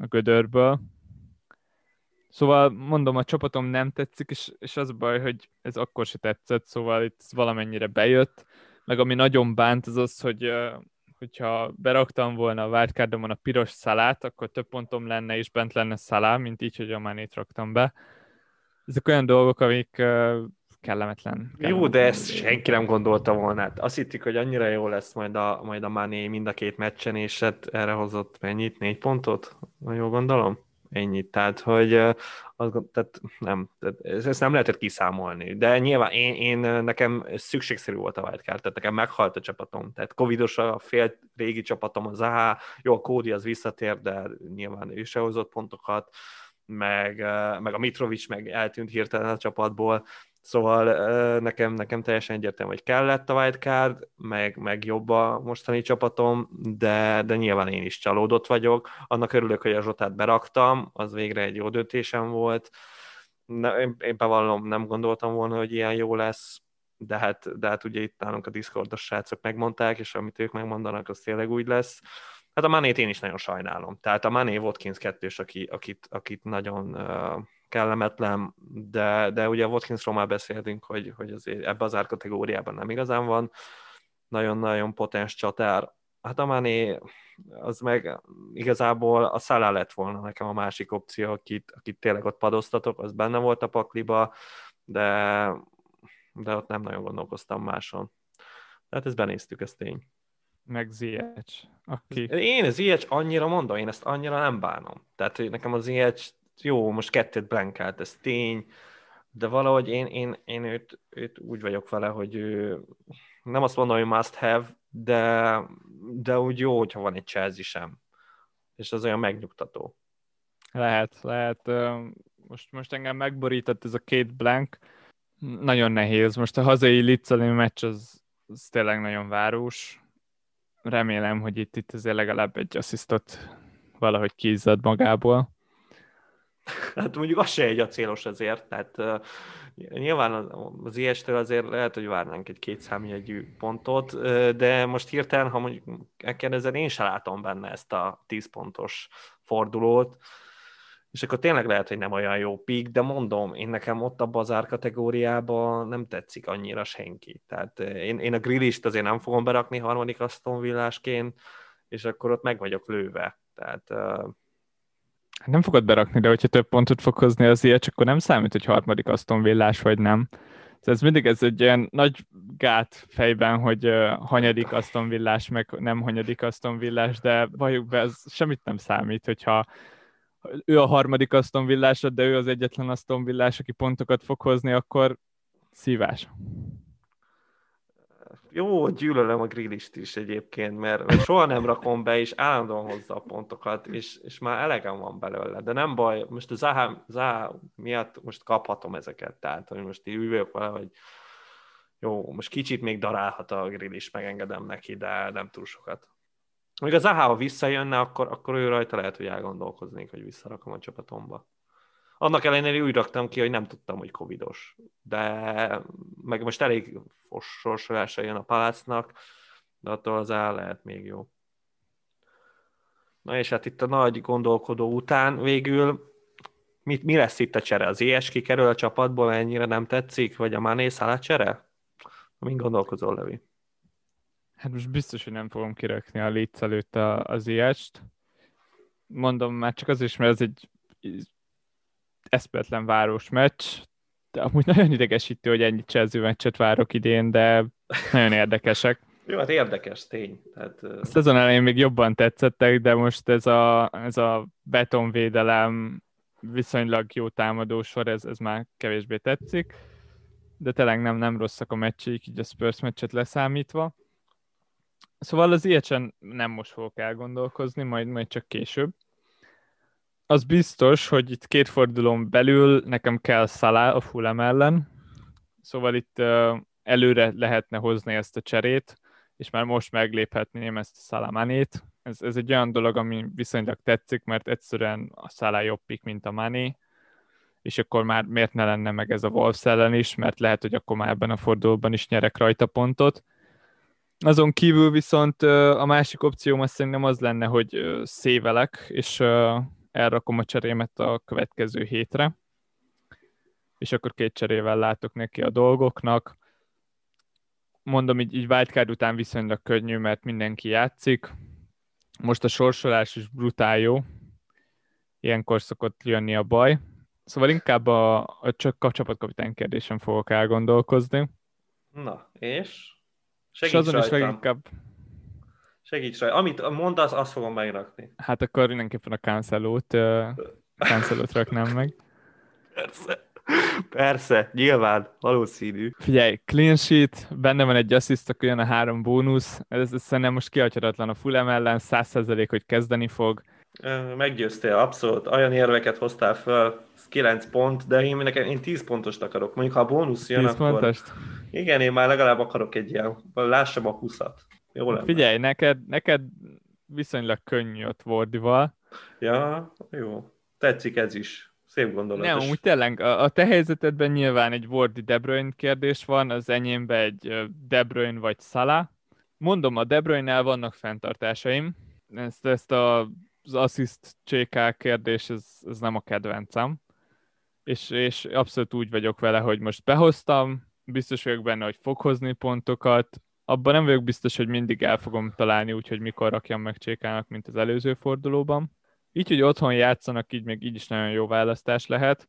a gödörből. Szóval mondom, a csapatom nem tetszik, és, és az baj, hogy ez akkor se tetszett, szóval itt valamennyire bejött, meg ami nagyon bánt az az, hogy hogyha beraktam volna a wildcardomon a piros szalát, akkor több pontom lenne, és bent lenne szalá, mint így, hogy a manét raktam be. Ezek olyan dolgok, amik kellemetlen. kellemetlen. Jó, de ezt senki nem gondolta volna. Hát azt hittik, hogy annyira jó lesz majd a, majd a Mané mind a két meccsen, és hát erre hozott mennyit? Négy pontot? Jól gondolom? ennyit. Tehát, hogy az, tehát nem, tehát ezt nem lehetett kiszámolni. De nyilván én, én nekem szükségszerű volt a wildcard, tehát nekem meghalt a csapatom. Tehát covidos a fél régi csapatom, az AH, jó, a Kódi az visszatér, de nyilván ő se hozott pontokat, meg, meg a Mitrovic meg eltűnt hirtelen a csapatból, Szóval nekem, nekem teljesen egyértelmű, hogy kellett a wildcard, meg, meg jobb a mostani csapatom, de, de nyilván én is csalódott vagyok. Annak örülök, hogy a Zsotát beraktam, az végre egy jó döntésem volt. Ne, én, én bevallom, nem gondoltam volna, hogy ilyen jó lesz, de hát, de hát ugye itt nálunk a Discordos srácok megmondták, és amit ők megmondanak, az tényleg úgy lesz. Hát a Manét én is nagyon sajnálom. Tehát a Mané Watkins kettős, aki, akit, akit nagyon uh, kellemetlen, de, de ugye a Watkinsról már beszéltünk, hogy, hogy azért ebbe az árkategóriában nem igazán van nagyon-nagyon potens csatár. Hát a Mané, az meg igazából a Szalá lett volna nekem a másik opció, akit, akit tényleg ott padoztatok, az benne volt a pakliba, de, de ott nem nagyon gondolkoztam máson. Tehát ezt benéztük, ez tény. Meg Ziyech. Aki... Én Ziyech annyira mondom, én ezt annyira nem bánom. Tehát nekem az Ziyech jó, most kettőt blankált, ez tény, de valahogy én, én, én őt, őt úgy vagyok vele, hogy ő, nem azt mondom, hogy must have, de, de úgy jó, hogyha van egy Chelsea sem. És az olyan megnyugtató. Lehet, lehet. Most, most engem megborított ez a két blank. Nagyon nehéz. Most a hazai Litzeli meccs az, az tényleg nagyon város. Remélem, hogy itt, itt azért legalább egy asszisztot valahogy kiizzad magából. Hát mondjuk az se egy a célos azért, tehát nyilván az ilyestől azért lehet, hogy várnánk egy két számjegyű pontot, de most hirtelen, ha mondjuk megkérdezed, én sem látom benne ezt a 10 pontos fordulót, és akkor tényleg lehet, hogy nem olyan jó pik, de mondom, én nekem ott a bazár kategóriában nem tetszik annyira senki. Tehát én, én a grillist azért nem fogom berakni harmadik Aston Villásként, és akkor ott meg vagyok lőve. Tehát uh, nem fogod berakni, de hogyha több pontot fog hozni az ilyet, akkor nem számít, hogy harmadik Aston Villás vagy nem. Ez mindig ez egy ilyen nagy gát fejben, hogy uh, hanyadik Aston Villás, meg nem hanyadik Aston Villás, de valljuk be, ez semmit nem számít, hogyha ő a harmadik Aston Villás, de ő az egyetlen Aston Villás, aki pontokat fog hozni, akkor szívás. Jó, gyűlölöm a grillist is egyébként, mert, soha nem rakom be, és állandóan hozza a pontokat, és, és már elegem van belőle. De nem baj, most a Zaha, Zaha miatt most kaphatom ezeket, tehát hogy most így vagyok vele, hogy jó, most kicsit még darálhat a grill is, megengedem neki, de nem túl sokat. Még a Zaha, ha visszajönne, akkor, akkor ő rajta lehet, hogy elgondolkoznék, hogy visszarakom a csapatomba. Annak ellenére úgy raktam ki, hogy nem tudtam, hogy covidos. De meg most elég sorsolása jön a palácnak, de attól az el lehet még jó. Na és hát itt a nagy gondolkodó után végül mi, mi lesz itt a csere? Az ES kikerül a csapatból, ennyire nem tetszik? Vagy a Mané Szalá csere? Min gondolkozol, Levi? Hát most biztos, hogy nem fogom kirakni a létsz előtt az ES-t. Mondom már csak is, mert ez egy eszpetlen város meccs, de amúgy nagyon idegesítő, hogy ennyi Chelsea meccset várok idén, de nagyon érdekesek. Jó, hát érdekes, tény. Tehát, a szezon elején még jobban tetszettek, de most ez a, ez a betonvédelem, viszonylag jó támadósor, ez, ez már kevésbé tetszik, de tényleg nem, nem rosszak a meccsik, így a Spurs meccset leszámítva. Szóval az ilyet nem most fogok elgondolkozni, majd, majd csak később az biztos, hogy itt két fordulón belül nekem kell Szalá a Fulham ellen, szóval itt uh, előre lehetne hozni ezt a cserét, és már most megléphetném ezt a Szalamanét. Ez, ez egy olyan dolog, ami viszonylag tetszik, mert egyszerűen a Szalá jobb pik, mint a Mané, és akkor már miért ne lenne meg ez a Wolves ellen is, mert lehet, hogy akkor már ebben a fordulóban is nyerek rajta pontot. Azon kívül viszont a másik opcióm azt szerintem az lenne, hogy szévelek, és elrakom a cserémet a következő hétre, és akkor két cserével látok neki a dolgoknak. mondom, így, így wildcard után viszonylag könnyű, mert mindenki játszik. Most a sorsolás is brutál jó. Ilyenkor szokott jönni a baj. Szóval inkább a, a, csak a csapatkapitány kérdésen fogok elgondolkozni. Na, és? Segíts és azon rajtam. is leginkább... Segíts rajta. Amit mondasz, azt fogom megrakni. Hát akkor mindenképpen a cancelót, uh, cancelót raknám meg. Persze. Persze, nyilván, valószínű. Figyelj, clean sheet, benne van egy assist, akkor jön a három bónusz. Ez, ez szerintem most kiadhatatlan a Fulham ellen, 100% hogy kezdeni fog. Meggyőztél, abszolút. Olyan érveket hoztál fel, 9 pont, de én, nekem, én 10 pontost akarok. Mondjuk, ha a bónusz jön, 10 akkor... pontost? Igen, én már legalább akarok egy ilyen, lássam a 20-at. Jó lenne. Figyelj, neked, neked viszonylag könnyű ott Wardival. Ja, jó. Tetszik ez is. Szép gondolat. Nem, úgy tényleg, a, a te helyzetedben nyilván egy Wardi De Bruyne kérdés van, az enyémben egy De Bruyne vagy Salah. Mondom, a De Bruyne-nel vannak fenntartásaim. Ezt, ezt a, az assist csékák kérdés, ez, ez nem a kedvencem. És, és abszolút úgy vagyok vele, hogy most behoztam, biztos vagyok benne, hogy fog hozni pontokat, abban nem vagyok biztos, hogy mindig el fogom találni, úgyhogy mikor rakjam meg csékának, mint az előző fordulóban. Így, hogy otthon játszanak, így még így is nagyon jó választás lehet,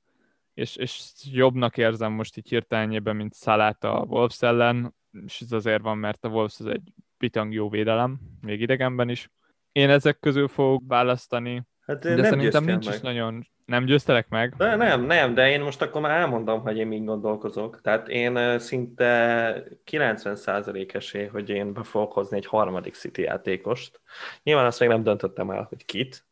és, és jobbnak érzem most így hirtelenjében, mint Szalát a Wolves ellen, és ez azért van, mert a Wolves az egy pitang jó védelem, még idegenben is. Én ezek közül fogok választani, hát de nem szerintem nincs is nagyon... Nem győztelek meg? De nem, nem, de én most akkor már elmondom, hogy én mind gondolkozok. Tehát én szinte 90% esély, hogy én be fogok hozni egy harmadik City játékost. Nyilván azt még nem döntöttem el, hogy kit,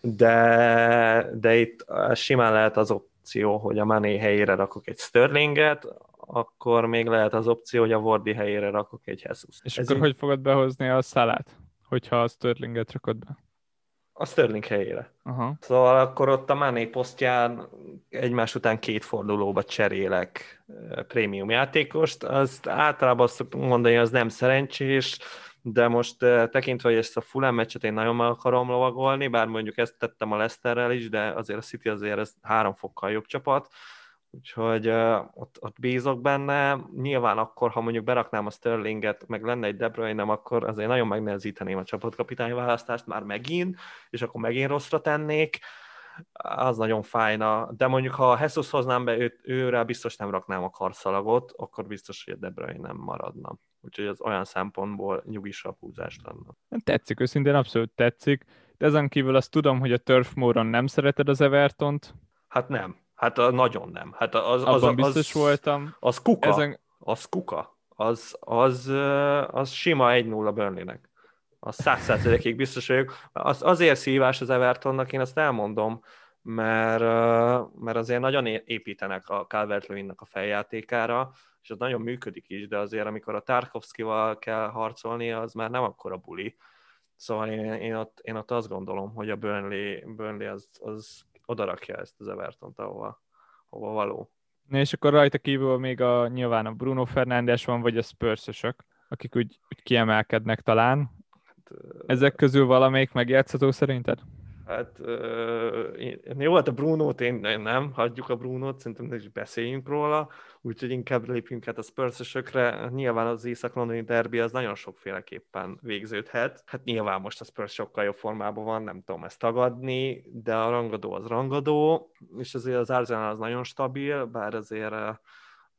de, de itt simán lehet az opció, hogy a Mané helyére rakok egy Sterlinget, akkor még lehet az opció, hogy a Wardi helyére rakok egy Jesus. És Ez akkor így... hogy fogod behozni a szalát, hogyha a Sterlinget rakod be? A Sterling helyére. Aha. Szóval akkor ott a Mané posztján egymás után két fordulóba cserélek eh, prémium játékost, azt általában azt mondani, az nem szerencsés, de most tekintve, hogy ezt a Fulham meccset én nagyon meg akarom lovagolni, bár mondjuk ezt tettem a Leicesterrel is, de azért a City azért ez három fokkal jobb csapat, úgyhogy uh, ott, ott bízok benne. Nyilván akkor, ha mondjuk beraknám a Sterlinget, meg lenne egy De bruyne akkor azért nagyon megnehezíteném a csapatkapitány választást már megint, és akkor megint rosszra tennék az nagyon fájna, de mondjuk ha Jesus hoznám be, őt, őre biztos nem raknám a karszalagot, akkor biztos, hogy a De Bruyne nem maradna. Úgyhogy az olyan szempontból nyugisabb húzás lenne. Tetszik, őszintén abszolút tetszik. De ezen kívül azt tudom, hogy a Turf Moron nem szereted az Evertont. Hát nem. Hát a, nagyon nem. Hát az, az, Abban az, biztos az, voltam. Az kuka. Ezen... Az kuka. Az, az, az sima 1-0 Burnley-nek. Az száz biztos vagyok. Az, azért szívás az Evertonnak, én azt elmondom, mert, mert azért nagyon építenek a calvert a feljátékára, és az nagyon működik is, de azért amikor a Tarkovszkival kell harcolni, az már nem akkora buli. Szóval én, én, ott, én ott azt gondolom, hogy a Burnley, Burnley az, az odarakja ezt az Everton-t, ahova, ahova való. Na és akkor rajta kívül még a, nyilván a Bruno Fernández van, vagy a spurs akik úgy, úgy kiemelkednek talán. Hát, Ezek közül valamelyik megjátszható szerinted? Hát uh, én, jó, hát a Bruno-t én, nem, hagyjuk a Bruno-t, szerintem ne is beszéljünk róla, úgyhogy inkább lépjünk át a spurs Nyilván az észak-londoni derbi az nagyon sokféleképpen végződhet. Hát nyilván most a Spurs sokkal jobb formában van, nem tudom ezt tagadni, de a rangadó az rangadó, és azért az Arsenal az nagyon stabil, bár azért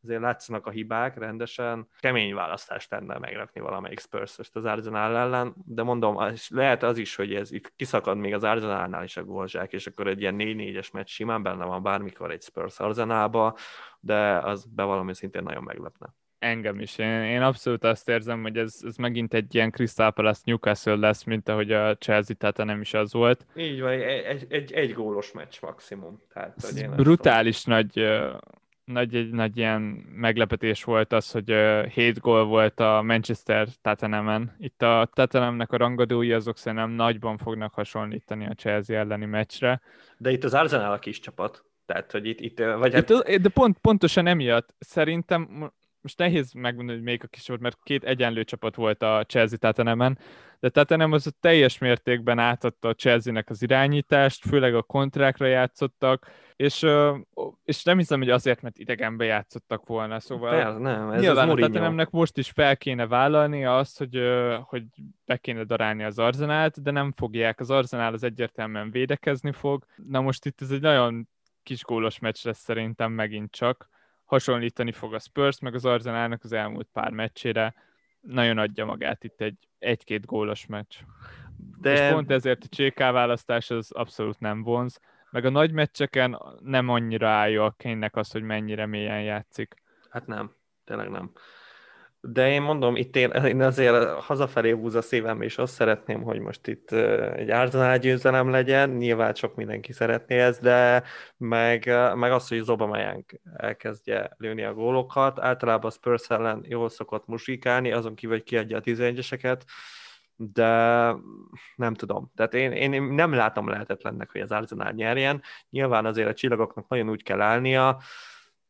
azért látszanak a hibák rendesen. Kemény választást tenne megrakni valamelyik spurs az Arsenal ellen, de mondom, lehet az is, hogy ez itt kiszakad még az Arsenalnál is a gólzsák, és akkor egy ilyen 4-4-es meccs simán benne van bármikor egy Spurs Arsenalba, de az bevallom, szintén nagyon meglepne. Engem is. Én, én abszolút azt érzem, hogy ez, ez megint egy ilyen Crystal Palace Newcastle lesz, mint ahogy a Chelsea, tehát nem is az volt. Így van, egy, egy, egy, gólos meccs maximum. Tehát, hogy brutális nagy nagy, egy nagy ilyen meglepetés volt az, hogy uh, 7 gól volt a Manchester Tottenhamen. Itt a Tottenhamnek a rangadói azok szerintem nagyban fognak hasonlítani a Chelsea elleni meccsre. De itt az Arsenal a kis csapat. Tehát, hogy itt, itt vagy hát... itt, De pont, pontosan emiatt szerintem most nehéz megmondani, hogy melyik a kis volt, mert két egyenlő csapat volt a Chelsea Tatanemen, de Tatanem az a teljes mértékben átadta a Chelsea-nek az irányítást, főleg a kontrákra játszottak, és, és nem hiszem, hogy azért, mert idegenbe játszottak volna, szóval Persze, nem, ez nyilván a Tatanemnek most is fel kéne vállalni azt, hogy, hogy be kéne darálni az arzenált, de nem fogják, az arzenál az egyértelműen védekezni fog. Na most itt ez egy nagyon kis gólos meccs lesz szerintem megint csak, hasonlítani fog a Spurs, meg az Arzenálnak az elmúlt pár meccsére. Nagyon adja magát itt egy egy-két gólos meccs. De... És pont ezért a CK választás az abszolút nem vonz, meg a nagy meccseken nem annyira állja a kénynek az, hogy mennyire mélyen játszik. Hát nem, tényleg nem. De én mondom, itt én, én azért hazafelé húz a szívem, és azt szeretném, hogy most itt egy Arsenal győzelem legyen, nyilván sok mindenki szeretné ezt, de meg, meg az, hogy Zobameyang elkezdje lőni a gólokat, általában a Spurs ellen jól szokott musikálni, azon kívül, hogy kiadja a 11-eseket, de nem tudom. Tehát én, én nem látom lehetetlennek, hogy az Arsenal nyerjen. Nyilván azért a csillagoknak nagyon úgy kell állnia,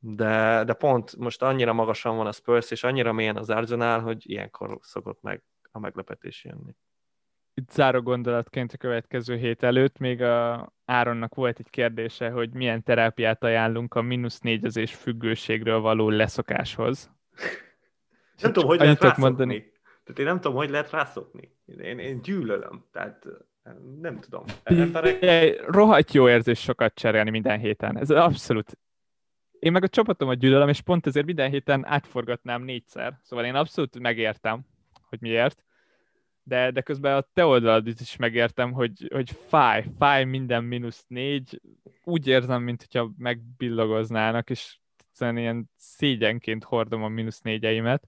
de, de pont most annyira magasan van a Spurs, és annyira mélyen az Arsenal, hogy ilyenkor szokott meg a meglepetés jönni. Itt záró gondolatként a következő hét előtt még a Áronnak volt egy kérdése, hogy milyen terápiát ajánlunk a mínusz négyezés függőségről való leszokáshoz. Nem tudom, hogy lehet rászokni. Mondani. Tehát én nem tudom, hogy lehet rászokni. Én, én gyűlölöm. Tehát nem tudom. Emberek... Rohadt jó érzés sokat cserélni minden héten. Ez abszolút én meg a csapatomat gyűlölöm, és pont ezért minden héten átforgatnám négyszer. Szóval én abszolút megértem, hogy miért. De, de közben a te oldaladit is megértem, hogy, hogy fáj, fáj minden mínusz négy. Úgy érzem, mint hogyha megbillogoznának, és egyszerűen ilyen szégyenként hordom a mínusz négyeimet.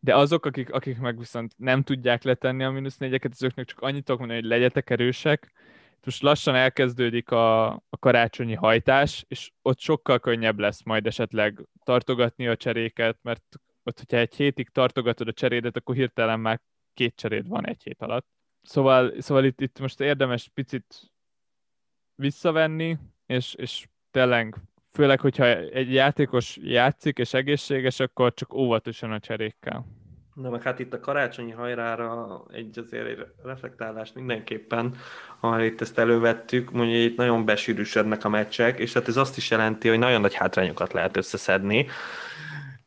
De azok, akik, akik meg viszont nem tudják letenni a mínusz négyeket, azoknak csak annyit tudok mondani, hogy legyetek erősek, most lassan elkezdődik a, a karácsonyi hajtás, és ott sokkal könnyebb lesz majd esetleg tartogatni a cseréket, mert ott, hogyha egy hétig tartogatod a cserédet, akkor hirtelen már két cseréd van egy hét alatt. Szóval, szóval itt, itt most érdemes picit visszavenni, és, és tényleg, főleg, hogyha egy játékos játszik és egészséges, akkor csak óvatosan a cserékkel. Na meg hát itt a karácsonyi hajrára egy azért egy reflektálás mindenképpen, ha itt ezt elővettük, mondjuk itt nagyon besűrűsödnek a meccsek, és hát ez azt is jelenti, hogy nagyon nagy hátrányokat lehet összeszedni.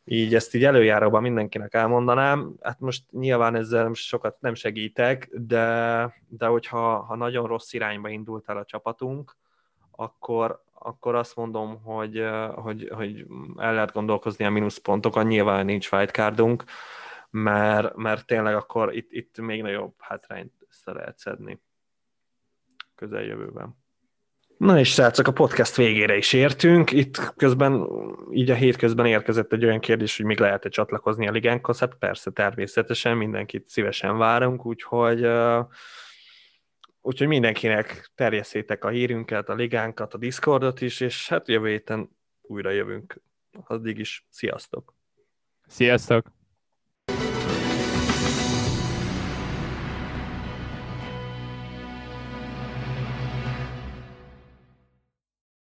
Így ezt így előjáróban mindenkinek elmondanám. Hát most nyilván ezzel sokat nem segítek, de, de hogyha ha nagyon rossz irányba indult el a csapatunk, akkor, akkor azt mondom, hogy, hogy, hogy el lehet gondolkozni a mínuszpontokon, nyilván nincs wildcardunk, mert, mert tényleg akkor itt, itt még nagyobb hátrányt össze lehet szedni közeljövőben. Na és srácok, a podcast végére is értünk. Itt közben, így a hétközben érkezett egy olyan kérdés, hogy még lehet-e csatlakozni a ligánkhoz. Hát persze, természetesen mindenkit szívesen várunk, úgyhogy, uh, úgyhogy mindenkinek terjesszétek a hírünket, a ligánkat, a Discordot is, és hát jövő héten újra jövünk. Addig is, sziasztok! Sziasztok!